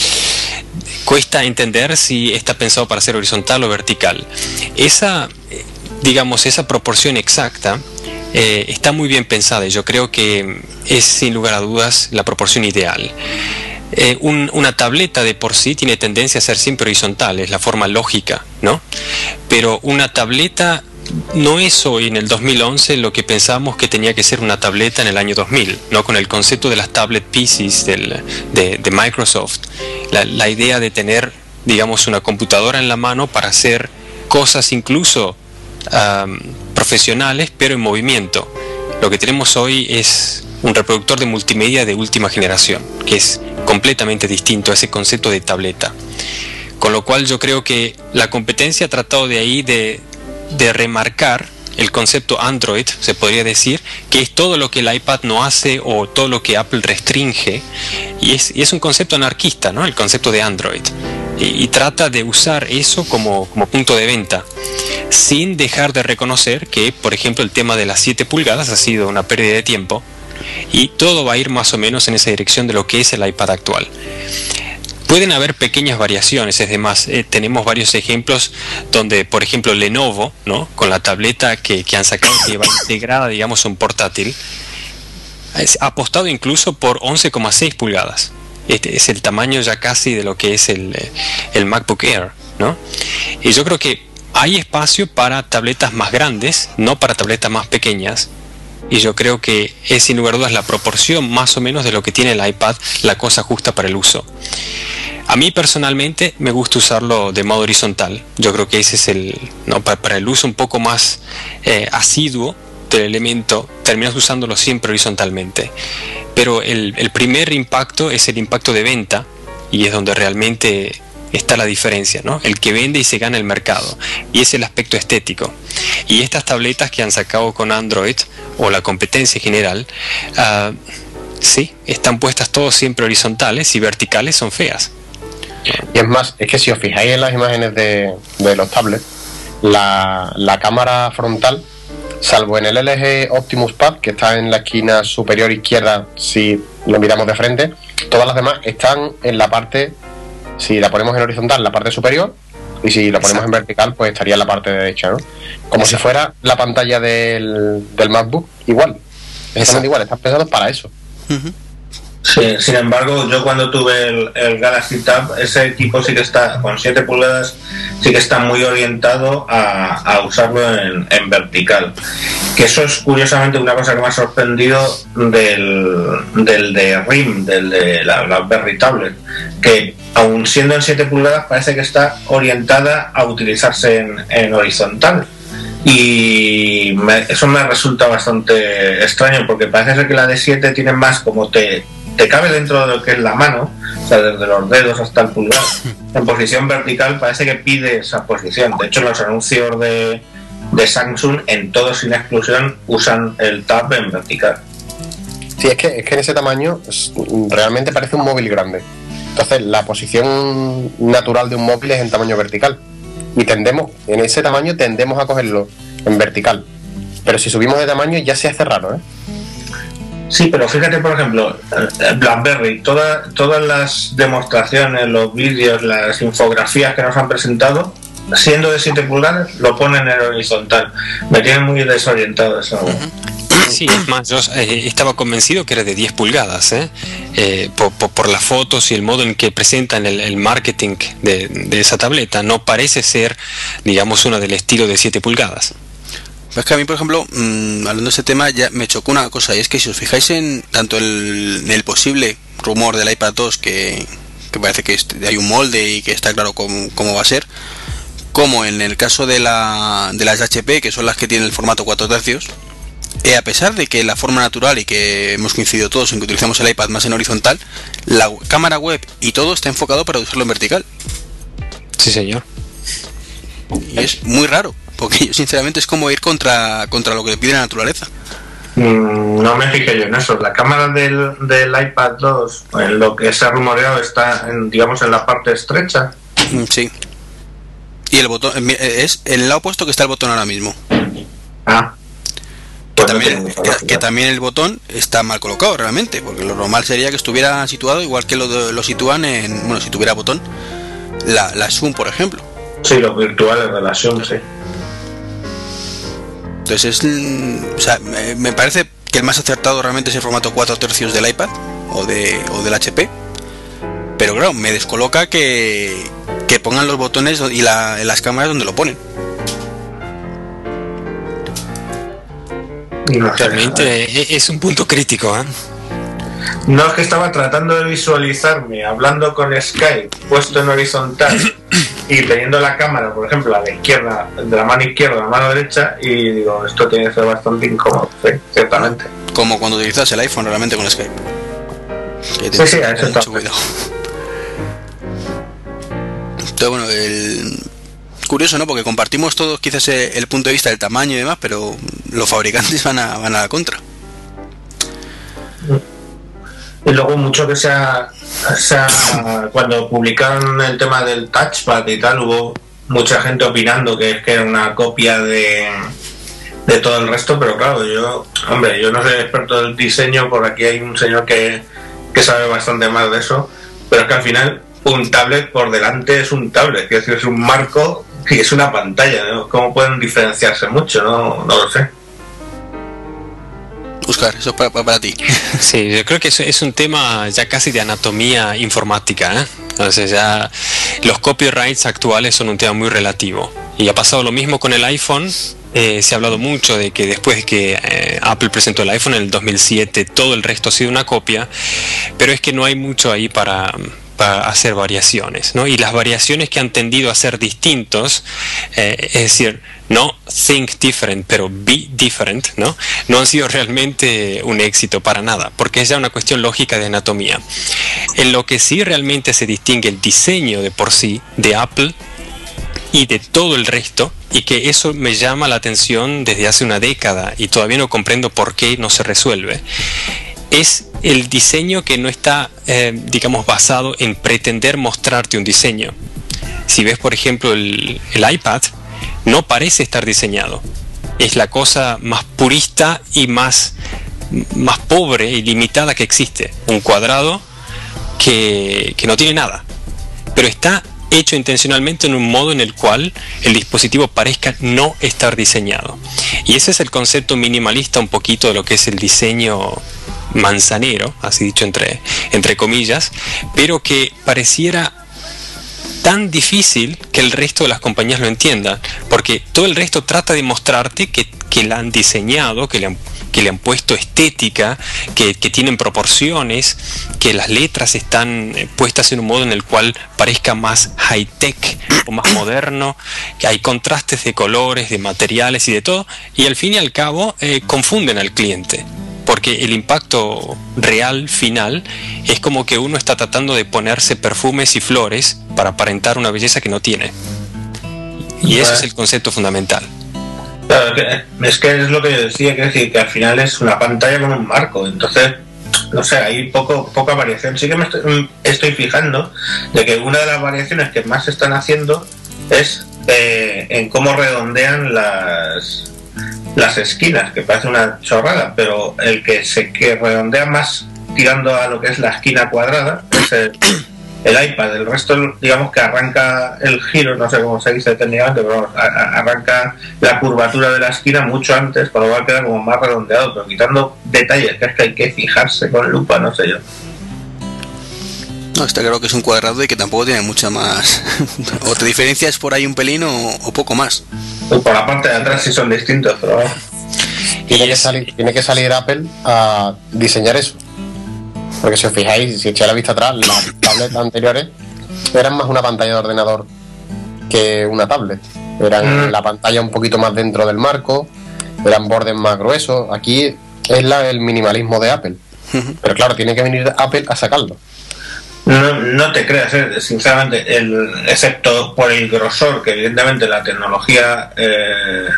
cuesta entender si está pensado para ser horizontal o vertical. Esa, digamos, esa proporción exacta eh, está muy bien pensada y yo creo que es sin lugar a dudas la proporción ideal. Eh, una tableta de por sí tiene tendencia a ser siempre horizontal, es la forma lógica, ¿no? Pero una tableta no es hoy en el 2011 lo que pensamos que tenía que ser una tableta en el año 2000, ¿no? Con el concepto de las tablet PCs de, Microsoft, la, idea de tener, digamos, una computadora en la mano para hacer cosas incluso profesionales, pero en movimiento. Lo que tenemos hoy es un reproductor de multimedia de última generación, que es completamente distinto a ese concepto de tableta. Con lo cual yo creo que la competencia ha tratado de ahí de, remarcar el concepto Android, se podría decir, que es todo lo que el iPad no hace o todo lo que Apple restringe, y es, un concepto anarquista, ¿no? El concepto de Android. Y, trata de usar eso como, como, punto de venta, sin dejar de reconocer que, por ejemplo, el tema de las 7 pulgadas ha sido una pérdida de tiempo, y todo va a ir más o menos en esa dirección de lo que es el iPad actual. Pueden haber pequeñas variaciones, es demás, eh, tenemos varios ejemplos donde, por ejemplo, Lenovo, ¿no? con la tableta que, han sacado que va integrada, digamos, un portátil, ha apostado incluso por 11,6 pulgadas. Este es el tamaño ya casi de lo que es el, eh, el MacBook Air. ¿no? Y yo creo que hay espacio para tabletas más grandes, no para tabletas más pequeñas, y yo creo que es sin lugar a dudas la proporción más o menos de lo que tiene el iPad, la cosa justa para el uso. A mí personalmente me gusta usarlo de modo horizontal. Yo creo que ese es el, no, para, el uso un poco más eh, asiduo del elemento, terminas usándolo siempre horizontalmente. Pero el, el primer impacto es el impacto de venta y es donde realmente está la diferencia, ¿no? El que vende y se gana el mercado. Y es el aspecto estético. Y estas tabletas que han sacado con Android o la competencia general, uh, sí, están puestas todos siempre horizontales y verticales son feas. Y es más, es que si os fijáis en las imágenes de, los tablets, la, la cámara frontal, salvo en el LG Optimus Pad, que está en la esquina superior izquierda si lo miramos de frente, todas las demás están en la parte si la ponemos en horizontal, la parte superior, y si la ponemos en vertical, pues estaría en la parte derecha, ¿no? Como si fuera la pantalla del, del MacBook, igual. Exactamente igual, están pensados para eso. Sí, sin embargo, yo cuando tuve el, Galaxy Tab, ese equipo sí que está, con 7 pulgadas, sí que está muy orientado a, usarlo en, vertical. Que eso es curiosamente una cosa que me ha sorprendido del, del de RIM, del de la BlackBerry Tablet, que aun siendo en 7 pulgadas parece que está orientada a utilizarse en, horizontal. Y eso me resulta bastante extraño porque parece ser que la de 7 tiene más como te, te cabe dentro de lo que es la mano, o sea, desde los dedos hasta el pulgar, en posición vertical parece que pide esa posición. De hecho, los anuncios de, de Samsung en todos sin exclusión usan el tab en vertical. Sí, es que, es que en ese tamaño realmente parece un móvil grande. Entonces, la posición natural de un móvil es en tamaño vertical. Y tendemos, en ese tamaño tendemos a cogerlo en vertical. Pero si subimos de tamaño ya se hace raro, ¿eh? Sí, pero fíjate, por ejemplo, BlackBerry, todas las demostraciones, los vídeos, las infografías que nos han presentado, siendo de 7 pulgadas, lo ponen en horizontal. Me tiene muy desorientado eso. Sí, es más, yo eh, estaba convencido que era de 10 pulgadas, ¿eh? Eh, por, las fotos y el modo en que presentan el, marketing de, esa tableta. No parece ser, digamos, una del estilo de 7 pulgadas. Es que a mí, por ejemplo, mm, hablando de ese tema, ya me chocó una cosa, y es que si os fijáis en tanto el, el posible rumor del iPad 2, que, parece que hay un molde y que está claro cómo, cómo va a ser, como en el caso de, la, de las HP, que son las que tienen el formato 4 tercios, a pesar de que la forma natural y que hemos coincidido todos en que utilizamos el iPad más en horizontal, la cámara web y todo está enfocado para usarlo en vertical. Sí, señor. Y es muy raro, porque yo sinceramente es como ir contra, contra lo que pide la naturaleza. Mm, no me fijé yo en eso. La cámara del, iPad 2, en lo que se ha rumoreado, está, en, digamos, en la parte estrecha. Mm, sí. Y el botón, eh, es el lado opuesto que está el botón ahora mismo. Ah. Que también, que, también, el botón está mal colocado realmente, porque lo normal sería que estuviera situado igual que lo, lo sitúan en, bueno, si tuviera botón, la, la Zoom, por ejemplo. Sí, los virtuales de la Zoom, sí. Entonces, o sea, me parece que el más acertado realmente es el formato 4 tercios del iPad o, de, o del HP. Pero claro, me descoloca que, que pongan los botones y la, las cámaras donde lo ponen. Realmente e-, es un punto crítico. ¿eh? No, es que estaba tratando de visualizarme hablando con Skype puesto en horizontal y teniendo la cámara, por ejemplo, a la izquierda, de la mano izquierda a la mano derecha, y digo, esto tiene que ser bastante incómodo, ciertamente. Como cuando utilizas el iPhone realmente con Skype. sí, sí, eso mucho cuidado. Entonces, bueno, el, curioso, ¿no? Porque compartimos todos quizás eh, el punto de vista del tamaño y demás, pero los fabricantes van a, van a la contra. Y luego mucho que sea, sea cuando publicaron el tema del touchpad y tal, hubo mucha gente opinando que es que era una copia de, de todo el resto, pero claro, yo, hombre, yo no soy experto del diseño, por aquí hay un señor que, que sabe bastante más de eso, pero es que al final un tablet por delante es un tablet, que es un marco y es una pantalla, ¿no? ¿Cómo pueden diferenciarse mucho? No, no lo sé. Oscar, eso es para, para, ti. Sí, yo creo que es, es un tema ya casi de anatomía informática. ¿eh? Entonces ya los copyrights actuales son un tema muy relativo. Y ha pasado lo mismo con el iPhone. Eh, se ha hablado mucho de que después de que eh, Apple presentó el iPhone en el 2007, todo el resto ha sido una copia, pero es que no hay mucho ahí para, para hacer variaciones, ¿no? Y las variaciones que han tendido a ser distintos, eh, es decir, no think different, pero be different, ¿no? No han sido realmente un éxito para nada, porque es ya una cuestión lógica de anatomía. En lo que sí realmente se distingue el diseño de por sí de Apple y de todo el resto, y que eso me llama la atención desde hace una década y todavía no comprendo por qué no se resuelve, es el diseño que no está, eh, digamos, basado en pretender mostrarte un diseño. Si ves, por ejemplo, el, el iPad, no parece estar diseñado. Es la cosa más purista y más, más pobre y limitada que existe. Un cuadrado que, que no tiene nada. Pero está hecho intencionalmente en un modo en el cual el dispositivo parezca no estar diseñado. Y ese es el concepto minimalista un poquito de lo que es el diseño manzanero, así dicho entre, entre comillas, pero que pareciera tan difícil que el resto de las compañías lo entiendan, porque todo el resto trata de mostrarte que, que la han diseñado, que le han, que le han puesto estética, que, tienen proporciones, que las letras están puestas en un modo en el cual parezca más high-tech o más moderno, que hay contrastes de colores, de materiales y de todo, y al fin y al cabo eh, confunden al cliente porque el impacto real final es como que uno está tratando de ponerse perfumes y flores para aparentar una belleza que no tiene. Y ese es el concepto fundamental. Es que es lo que yo decía, que, decir, que al final es una pantalla con un marco, entonces no sé, hay poco, poca variación. Sí que me estoy, estoy, fijando de que una de las variaciones que más se están haciendo es eh, en cómo redondean las, las esquinas, que parece una chorrada, pero el que se que redondea más tirando a lo que es la esquina cuadrada es el, iPad. El resto, digamos que arranca el giro, no sé cómo se dice técnicamente, pero arranca la curvatura de la esquina mucho antes, con lo cual queda como más redondeado, pero quitando detalles que es que hay que fijarse con lupa, no sé yo. No, está claro que es un cuadrado y que tampoco tiene mucha más. o te diferencias por ahí un pelín o, o poco más. Pues por la parte de atrás sí son distintos, pero. Tiene que, salir, tiene que salir Apple a diseñar eso. Porque si os fijáis, si echáis la vista atrás, las tablets anteriores eran más una pantalla de ordenador que una tablet. Eran mm. la pantalla un poquito más dentro del marco, eran bordes más gruesos. Aquí es la, el minimalismo de Apple. Pero claro, tiene que venir Apple a sacarlo. No, no te creas, eh, sinceramente, el, excepto por el grosor, que evidentemente la tecnología eh,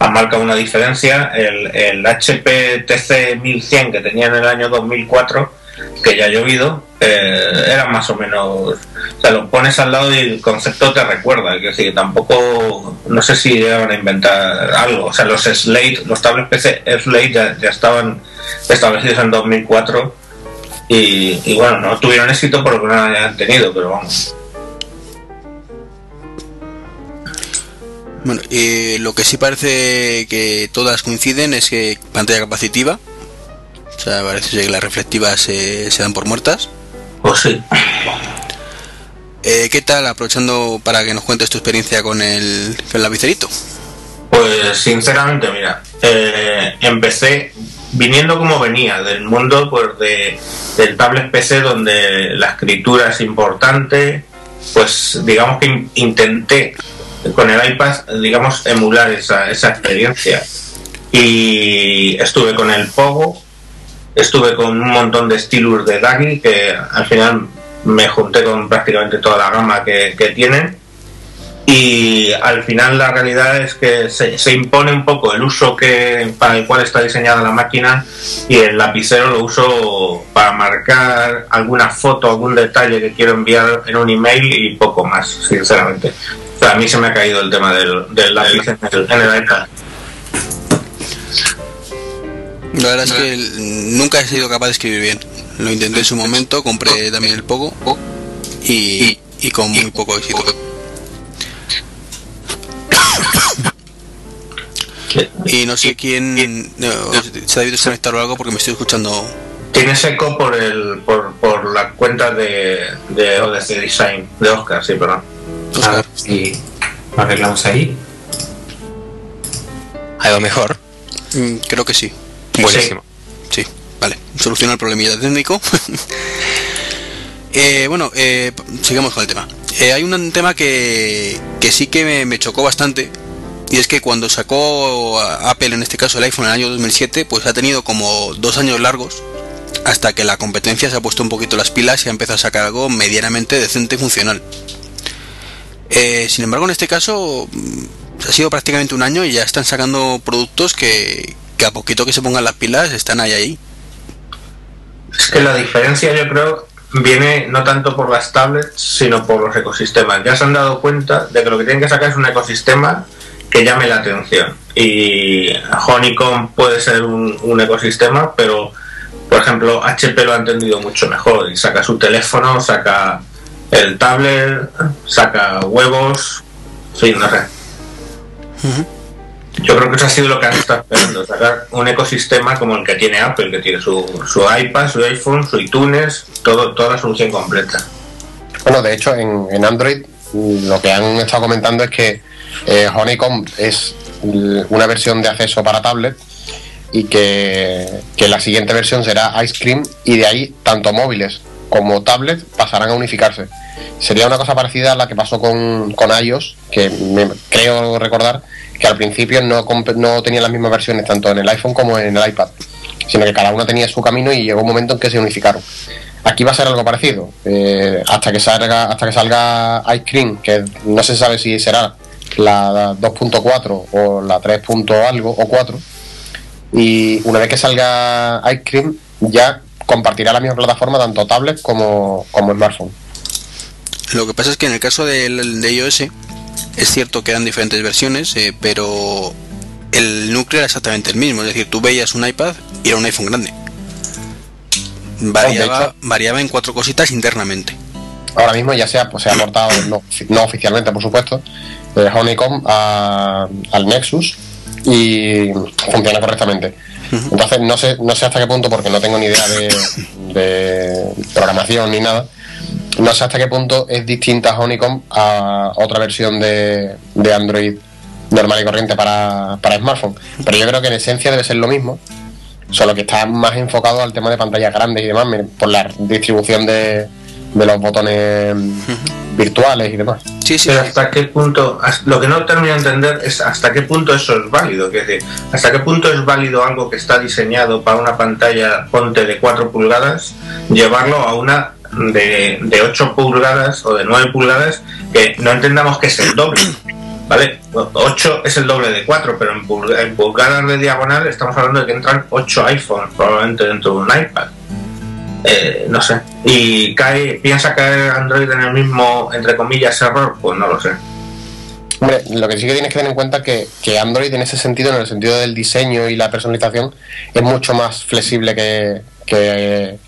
ha marcado una diferencia, el, el HP TC 1100 que tenía en el año 2004, que ya ha llovido, eh, era más o menos. O sea, lo pones al lado y el concepto te recuerda, que sí, tampoco. No sé si llegaban a inventar algo. O sea, los Slate, los tablets PC Slate ya, ya estaban establecidos en 2004 y, y, bueno, no tuvieron éxito por lo que no hayan tenido, pero vamos. Bueno, y lo que sí parece que todas coinciden es que pantalla capacitiva. O sea, parece que las reflectivas se, se dan por muertas. Pues sí. Eh, ¿Qué tal, aprovechando para que nos cuentes tu experiencia con el, con el lapicerito? Pues sinceramente, mira, eh, empecé viniendo como venía del mundo pues de, del tablet PC donde la escritura es importante, pues digamos que intenté con el iPad, digamos, emular esa, esa experiencia. Y estuve con el Pogo, estuve con un montón de stylus de Dagny que al final me junté con prácticamente toda la gama que, que tienen y al final la realidad es que se, se, impone un poco el uso que para el cual está diseñada la máquina y el lapicero lo uso para marcar alguna foto, algún detalle que quiero enviar en un email y poco más, sinceramente. O sea, a mí se me ha caído el tema del, del lápiz en el, en el iPad. La verdad es que nunca he sido capaz de escribir bien. Lo intenté en su momento, compré también el Pogo y, y con muy poco éxito. Y no sé quién. No, si David desconectar o algo porque me estoy escuchando. Tienes eco por el por, por la cuenta de, de ODC Design, de Oscar, sí, perdón. A ver si lo arreglamos ahí. ¿Ha ido mejor? Mm, Creo que sí. Buenísimo. Sí, vale. Soluciona el problemilla técnico. Eh, bueno, eh, sigamos con el tema. Eh, hay un tema que, que sí que me, me chocó bastante. Y es que cuando sacó Apple, en este caso el iPhone en el año 2007, pues ha tenido como dos años largos hasta que la competencia se ha puesto un poquito las pilas y ha empezado a sacar algo medianamente decente y funcional. Eh, sin embargo, en este caso mm, ha sido prácticamente un año y ya están sacando productos que, que a poquito que se pongan las pilas están ahí ahí. Es que la diferencia yo creo viene no tanto por las tablets, sino por los ecosistemas. Ya se han dado cuenta de que lo que tienen que sacar es un ecosistema que llame la atención. Y Honeycomb puede ser un, un ecosistema, pero por ejemplo HP lo ha entendido mucho mejor y saca su teléfono, saca el tablet, saca huevos, fin, no sé. Yo creo que eso ha sido lo que han estado esperando, sacar un ecosistema como el que tiene Apple, que tiene su, su iPad, su iPhone, su iTunes, todo, toda la solución completa. Bueno, de hecho, en, en Android lo que han estado comentando es que eh, Honeycomb es una versión de acceso para tablet y que, que la siguiente versión será Ice Cream y de ahí tanto móviles como tablet pasarán a unificarse. Sería una cosa parecida a la que pasó con, con iOS, que me- creo recordar que al principio no, no tenían las mismas versiones tanto en el iPhone como en el iPad, sino que cada una tenía su camino y llegó un momento en que se unificaron. Aquí va a ser algo parecido. eh, hasta que salga hasta que salga Ice Cream, que no se sabe si será la 2.4 o la 3. punto algo o 4. Y una vez que salga Ice Cream, ya compartirá la misma plataforma tanto tablet como, como smartphone. Lo que pasa es que en el caso de iOS es cierto que eran diferentes versiones, eh, pero el núcleo era exactamente el mismo. Es decir, tú veías un iPad y era un iPhone grande. Variaba, hecho- variaba en cuatro cositas internamente. Ahora mismo ya se ha, pues, se ha aportado, no, no oficialmente por supuesto, eh, Honeycomb a- al Nexus y funciona correctamente. Entonces no sé, no sé hasta qué punto, porque no tengo ni idea de, de programación ni nada, no sé hasta qué punto es distinta Honeycomb a otra versión de, de Android normal y corriente para, para smartphone. Pero yo creo que en esencia debe ser lo mismo, solo que está más enfocado al tema de pantallas grandes y demás, por la distribución de, de los botones virtuales y demás. Sí, sí, Pero hasta qué punto, lo que no termino de entender es hasta qué punto eso es válido. Es decir, hasta qué punto es válido algo que está diseñado para una pantalla, ponte de 4 pulgadas, llevarlo a una de, de 8 pulgadas o de 9 pulgadas, que no entendamos que es el doble. ¿Vale? 8 es el doble de 4, pero en, pulga- en pulgadas de diagonal estamos hablando de que entran 8 iPhones probablemente dentro de un iPad. Eh, no sé. ¿Y cae, piensa caer Android en el mismo, entre comillas, error? Pues no lo sé. Hombre, lo que sí que tienes que tener en cuenta que, que Android en ese sentido, en el sentido del diseño y la personalización, es mucho más flexible que, que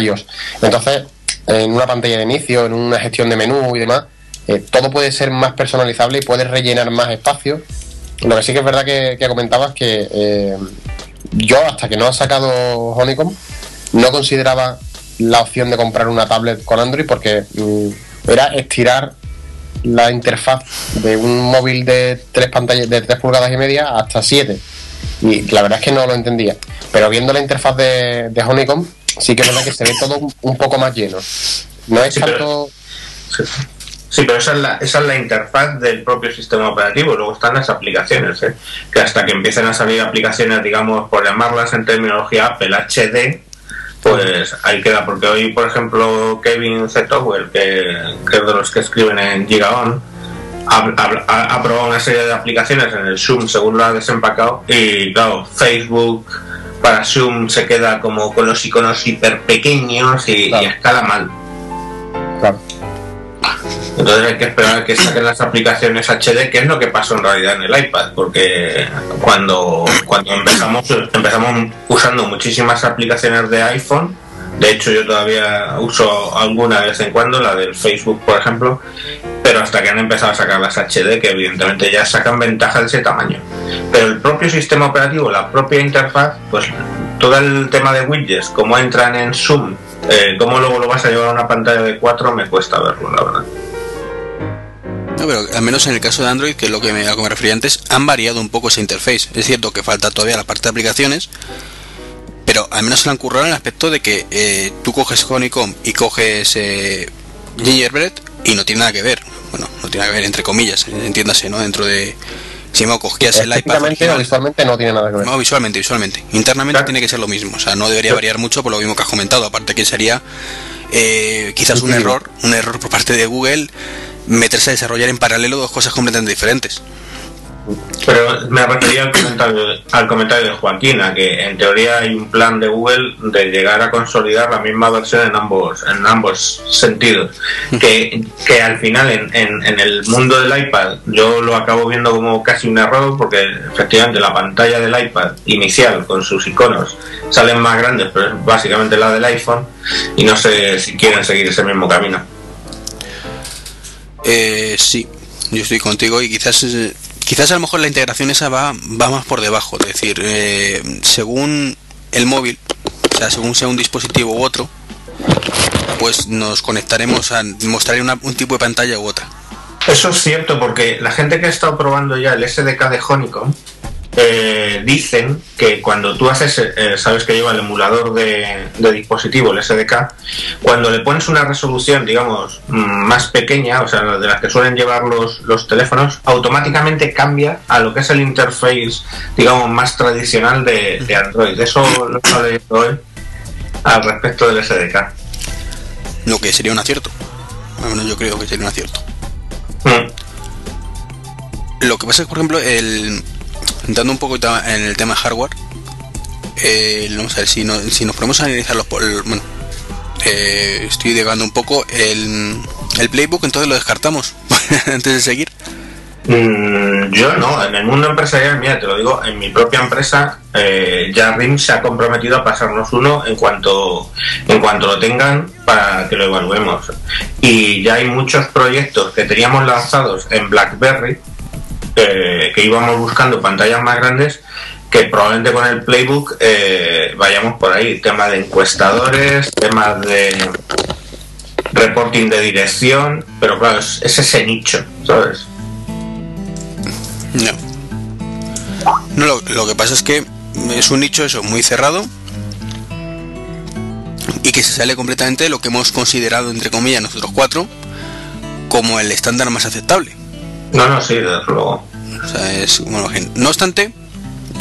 iOS. Entonces, en una pantalla de inicio, en una gestión de menú y demás, eh, todo puede ser más personalizable y puedes rellenar más espacio. Lo que sí que es verdad que, que comentabas que eh, yo, hasta que no ha sacado Honeycomb, no consideraba la opción de comprar una tablet con Android porque mm, era estirar la interfaz de un móvil de tres pantallas de 3 pulgadas y media hasta 7 y la verdad es que no lo entendía pero viendo la interfaz de, de Honeycomb sí que es verdad que se ve todo un, un poco más lleno no es Sí, pero- tanto Sí, Sí, pero esa es, la, esa es la interfaz del propio sistema operativo. Luego están las aplicaciones, ¿eh? que hasta que empiecen a salir aplicaciones, digamos, por llamarlas en terminología Apple HD, pues ahí queda. Porque hoy, por ejemplo, Kevin Zetowell, que, que es de los que escriben en GigaOn, ha, ha- ha- ha probado una serie de aplicaciones en el Zoom según lo ha desempacado y claro, Facebook para Zoom se queda como con los iconos hiper pequeños y, Claro. y escala mal. claro, Entonces hay que esperar a que saquen las aplicaciones HD, que es lo que pasó en realidad en el iPad, porque cuando, cuando empezamos, empezamos usando muchísimas aplicaciones de iPhone, De hecho, yo todavía uso alguna vez en cuando, la del Facebook, por ejemplo, pero hasta que han empezado a sacar las HD, que evidentemente ya sacan ventaja de ese tamaño. Pero el propio sistema operativo, la propia interfaz, pues todo el tema de widgets, cómo entran en Zoom, eh, cómo luego lo vas a llevar a una pantalla de 4, me cuesta verlo, la verdad. No, pero al menos en el caso de Android, que es lo que me, a lo que me refería antes, han variado un poco esa interface. Es cierto que falta todavía la parte de aplicaciones, pero al menos se la han currado en el aspecto de que eh, tú coges Honeycomb y coges eh, Gingerbread y no tiene nada que ver. Bueno, no tiene nada que ver, entre comillas, entiéndase, ¿no? Dentro de. Si me cogías el iPad. Original- visualmente no tiene nada que ver. no, visualmente, visualmente. Internamente Claro. tiene que ser lo mismo. O sea, no debería variar mucho por lo mismo que has comentado. Aparte que sería eh, quizás un error, un error por parte de Google meterse a desarrollar en paralelo dos cosas completamente diferentes. Pero me refería al comentario, al comentario de Joaquín, a que en teoría hay un plan de Google de llegar a consolidar la misma versión en ambos, en ambos sentidos. Que, que al final en, en- en el mundo del iPad yo lo acabo viendo como casi un error porque efectivamente la pantalla del iPad inicial con sus iconos salen más grandes, pero es básicamente la del iPhone y no sé si quieren seguir ese mismo camino. Eh, sí, yo estoy contigo y quizás eh, quizás a lo mejor la integración esa va, va más por debajo. Es decir, eh, según el móvil, o sea, según sea un dispositivo u otro, pues nos conectaremos a mostrar un tipo de pantalla u otra. Eso es cierto porque la gente que ha estado probando ya el SDK de Honeycomb eh, dicen que cuando tú haces, eh, sabes que lleva el emulador de, de dispositivo, el SDK, cuando le pones una resolución, digamos, mm, más pequeña, o sea, de las que suelen llevar los, los teléfonos, automáticamente cambia a lo que es el interface, digamos, más tradicional de, de Android. Eso lo he hoy al respecto del SDK. Lo que sería un acierto. Menos yo creo que sería un acierto. Mm. Lo que pasa es por ejemplo, el, entrando un poco en el tema hardware, vamos a ver si, no- si nos ponemos a analizar los. el- bueno, eh, estoy llegando un poco. El, el playbook, entonces lo descartamos antes de seguir. Mm, yo no, en el mundo empresarial, mira, te lo digo, en mi propia empresa eh, ya RIM se ha comprometido a pasarnos uno en cuanto en cuanto lo tengan para que lo evaluemos. Y ya hay muchos proyectos que teníamos lanzados en BlackBerry que íbamos buscando pantallas más grandes que probablemente con el playbook eh, vayamos por ahí, tema de encuestadores, temas de reporting de dirección, pero claro, es, es ese nicho, ¿sabes? No. No, lo, lo que pasa es que es un nicho eso, muy cerrado y que se sale completamente de lo que hemos considerado, entre comillas, nosotros cuatro, como el estándar más aceptable. No, no, sí, desde luego. O sea, es No obstante,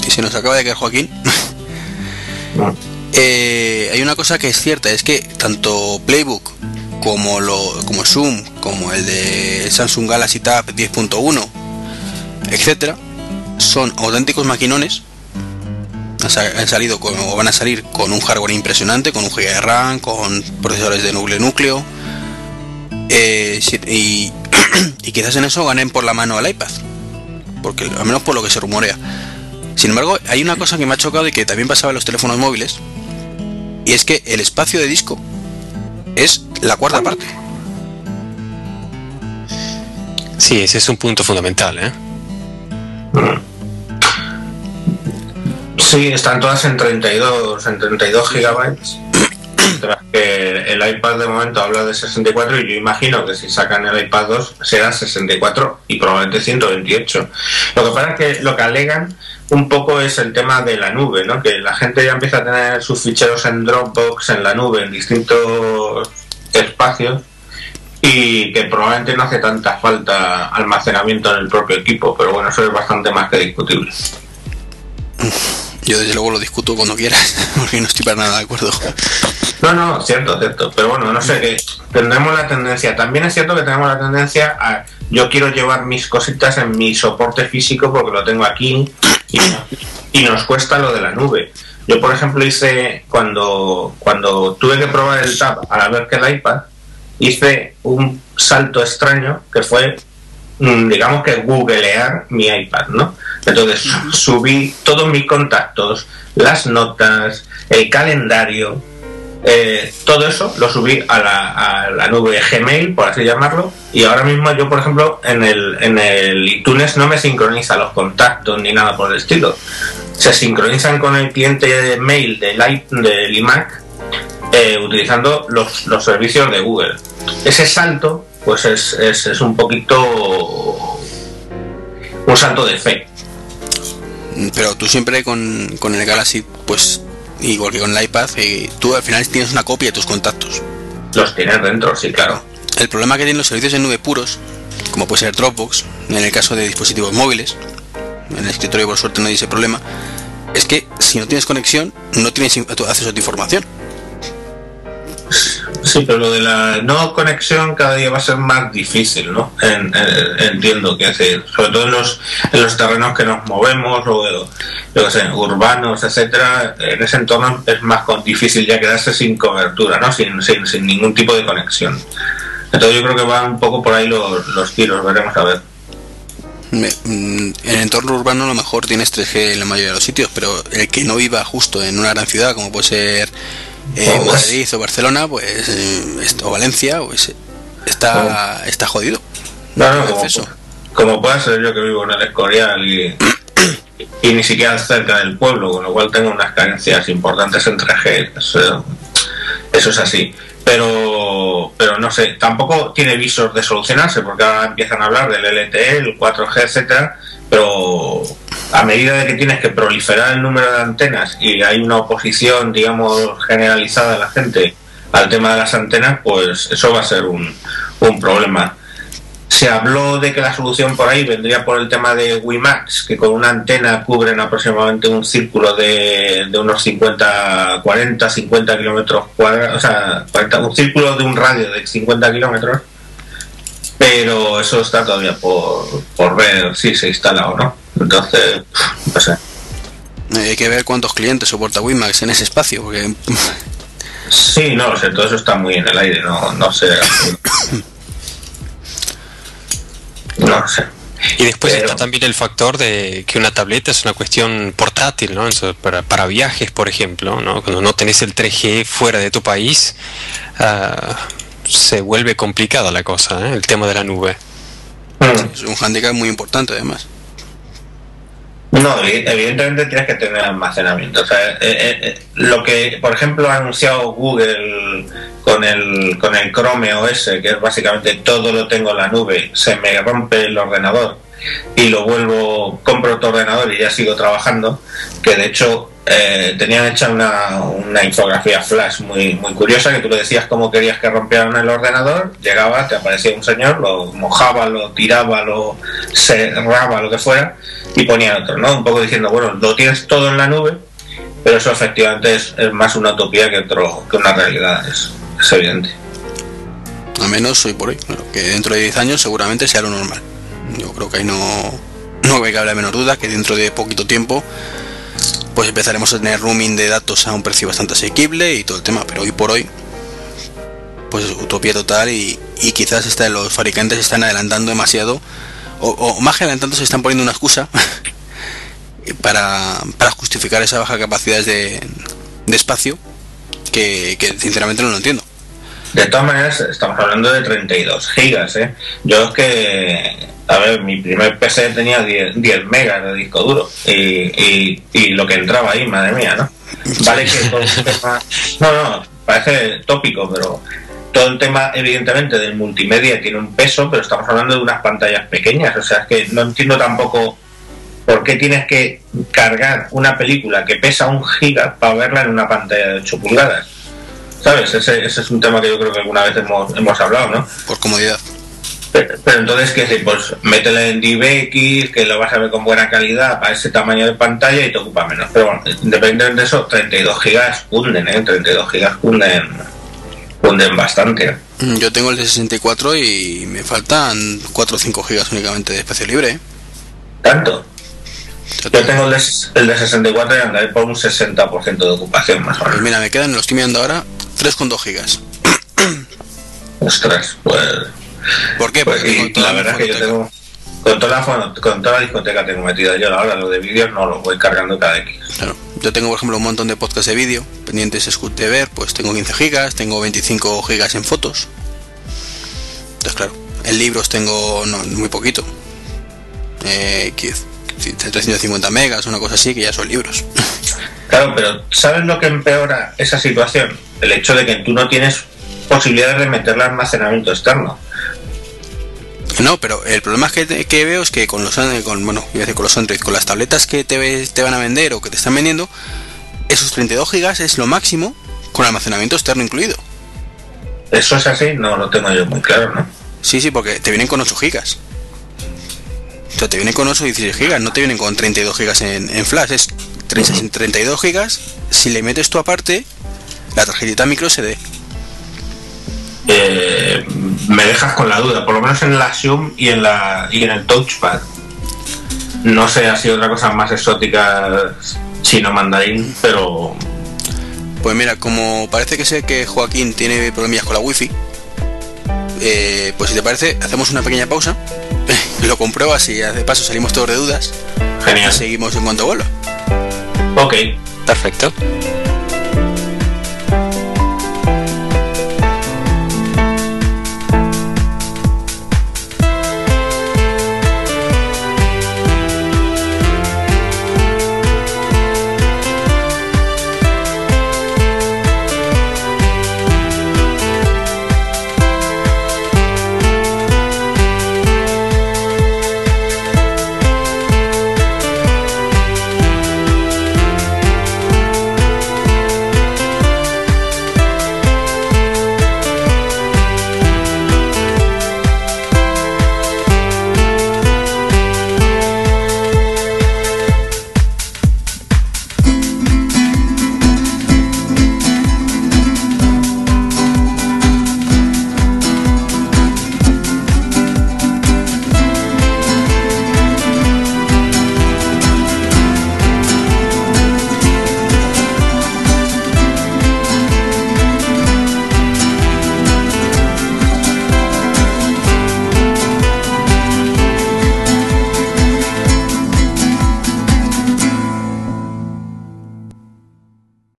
y se nos acaba de caer Joaquín, eh, hay una cosa que es cierta, es que tanto Playbook como lo como Zoom, como el de Samsung Galaxy Tab 10.1, etcétera, son auténticos maquinones. Han salido con, o van a salir con un hardware impresionante, con un GB de RAM, con procesadores de núcleo núcleo. Eh, y, y quizás en eso ganen por la mano al iPad. Porque al menos por lo que se rumorea. Sin embargo, hay una cosa que me ha chocado y que también pasaba en los teléfonos móviles. Y es que el espacio de disco es la cuarta parte. Sí, ese es un punto fundamental, ¿eh? Sí, están todas en 32, en 32 gigabytes. Mientras que el iPad de momento habla de 64 y yo imagino que si sacan el iPad 2 será 64 y probablemente 128. Lo que pasa es que lo que alegan un poco es el tema de la nube, ¿no? Que la gente ya empieza a tener sus ficheros en Dropbox, en la nube, en distintos espacios y que probablemente no hace tanta falta almacenamiento en el propio equipo, pero bueno, eso es bastante más que discutible. Yo desde luego lo discuto cuando quieras, porque no estoy para nada de acuerdo. No, no, cierto, cierto. Pero bueno, no sé, que tendremos la tendencia. También es cierto que tenemos la tendencia a. Yo quiero llevar mis cositas en mi soporte físico porque lo tengo aquí y, nos cuesta lo de la nube. Yo, por ejemplo, hice. Cuando, cuando tuve que probar el Tab a la vez que el iPad, hice un salto extraño que fue, mm, digamos que googlear mi iPad, ¿no? Entonces su- subí todos mis contactos, las notas, el calendario, eh, todo eso lo subí a la, nube Gmail, por así llamarlo, y ahora mismo yo, por ejemplo, en el, iTunes no me sincroniza los contactos ni nada por el estilo. Se sincronizan con el cliente de mail del, del iMac eh, utilizando los, servicios de Google. Ese salto, pues es, es, es un poquito un salto de fe. Mm, Pero tú siempre con, con el Galaxy, pues igual que con el iPad, eh, tú al final tienes una copia de tus contactos. Los tienes dentro, sí, claro. El problema que tienen los servicios en nube puros, como puede ser Dropbox, en el caso de dispositivos móviles, en el escritorio por suerte no hay ese problema, es que si no tienes conexión, no tienes acceso a tu información. Sí, pero lo de la no conexión cada día va a ser más difícil, ¿no? En- en- entiendo que hacer, sobre todo en los, en los terrenos que nos movemos, o yo sé, urbanos, etcétera, en ese entorno es más difícil ya quedarse sin cobertura, ¿no? Sin, sin, sin ningún tipo de conexión. Entonces yo creo que van un poco por ahí los, los tiros, veremos a ver. Me- mm, En el entorno urbano a lo mejor tienes 3G en la mayoría de los sitios, pero el que no viva justo en una gran ciudad, como puede ser eh. Madrid o Barcelona, pues eh, o Valencia, pues está, está jodido. No, no, como, como pueda ser yo que vivo en el Escorial y, y ni siquiera cerca del pueblo, con lo cual tengo unas carencias importantes en 3G. Eso, eso es así. Pero, pero no sé, tampoco tiene visos de solucionarse, porque ahora empiezan a hablar del LTE, el 4G, etcétera, pero a medida de que tienes que proliferar el número de antenas y hay una oposición, digamos, generalizada de la gente al tema de las antenas, pues eso va a ser un, un problema. Se habló de que la solución por ahí vendría por el tema de WiMAX, que con una antena cubren aproximadamente un círculo de, de unos 50, 40, 50 kilómetros cuadrados, o sea, 40 un círculo de un radio de 50 kilómetros, pero eso está todavía por, por ver si se instala o no. Entonces, no sé. Eh, hay que ver cuántos clientes soporta WiMAX en ese espacio, porque Sí, no lo sé, todo eso está muy en el aire, no, no sé. No sé. Y después Pero- está también el factor de que una tableta es una cuestión portátil, ¿no? Entonces, para, para viajes, por ejemplo, ¿no? Cuando no tenés el 3G fuera de tu país, ah, se vuelve complicada la cosa, ¿eh? el tema de la nube. Mm. es un handicap muy importante además. No, evi- evidentemente tienes que tener almacenamiento. O sea, eh, eh, eh, lo que, por ejemplo, ha anunciado Google con el, con el Chrome OS, que es básicamente todo lo tengo en la nube, se me rompe el ordenador y lo vuelvo, compro otro ordenador y ya sigo trabajando, que de hecho eh, tenían hecha una, una infografía flash muy, muy curiosa, que tú le decías cómo querías que rompieran el ordenador, llegaba, te aparecía un señor, lo mojaba, lo tiraba, lo cerraba, lo que fuera, y ponía otro, ¿no? Un poco diciendo, bueno, lo tienes todo en la nube, pero eso efectivamente es, más una utopía que, otro, que una realidad, es, es evidente. Al menos hoy por hoy. Claro, que dentro de 10 años seguramente sea lo normal. Yo creo que ahí no, no me cabe la menor duda que dentro de poquito tiempo pues empezaremos a tener roaming de datos a un precio bastante asequible y todo el tema, pero hoy por hoy pues es utopía total y, y quizás está, los fabricantes están adelantando demasiado o, más que adelantando se están poniendo una excusa para, para justificar esa baja capacidad de, espacio que, que sinceramente no lo entiendo. De todas maneras, estamos hablando de 32 gigas, ¿eh? Yo es que, a ver, mi primer PC tenía 10, 10 megas de disco duro y, y, y lo que entraba ahí, madre mía, ¿no? Vale que todo el tema... No, no, parece tópico, pero todo el tema, evidentemente, del multimedia tiene un peso, pero estamos hablando de unas pantallas pequeñas, o sea, es que no entiendo tampoco por qué tienes que cargar una película que pesa un giga para verla en una pantalla de 8 pulgadas. ¿Sabes? Ese, ese es un tema que yo creo que alguna vez hemos, hemos hablado, ¿no? Por comodidad. Pero, pero entonces, ¿qué decir? Pues métele en DivX, que lo vas a ver con buena calidad para ese tamaño de pantalla y te ocupa menos. Pero bueno, independientemente de eso, 32 gigas hunden, ¿eh? 32 gigas hunden, hunden bastante. Mm, Yo tengo el de 64 y me faltan 4 o 5 gigas únicamente de espacio libre. ¿eh? ¿Tanto? Yo tengo- el de, el de 64 y andaré por un 60% de ocupación más o Pues menos. mira, me quedan, lo estoy mirando ahora, 3,2 gigas. Ostras, pues... ¿Por qué? pues Porque la verdad es que yo tengo... Con toda, la, con toda la discoteca tengo metida yo ahora, lo de vídeos no lo voy cargando cada X. Claro. Yo tengo, por ejemplo, un montón de podcasts de vídeo pendientes de ver, pues tengo 15 gigas, tengo 25 gigas en fotos. Entonces, claro, en libros tengo no, muy poquito. Eh, 350 megas, una cosa así, que ya son libros. Claro, pero ¿sabes lo que empeora esa situación? El hecho de que tú no tienes posibilidad de meterle almacenamiento externo. No, pero el problema que, que veo es que con los con, bueno, con los Android, con las tabletas que te, te van a vender o que te están vendiendo, esos 32 gigas es lo máximo con almacenamiento externo incluido. Eso es así, no lo tengo yo muy claro, ¿no? Sí, sí, porque te vienen con 8 gigas. O sea, te vienen con 8 y 16 gigas, no te vienen con 32 gigas en, en flash, es 32 gigas. Si le metes tú aparte la tarjetita micro SD. Eh, me dejas con la duda, por lo menos en la Zoom y en la y en el touchpad. No sé, ha sido otra cosa más exótica chino mandarín, pero pues mira, como parece que sé que Joaquín tiene problemillas con la wifi, eh, pues si te parece, hacemos una pequeña pausa, lo compruebas y de paso salimos todos de dudas. Genial. Y seguimos en cuanto vuelva. Ok. Perfecto.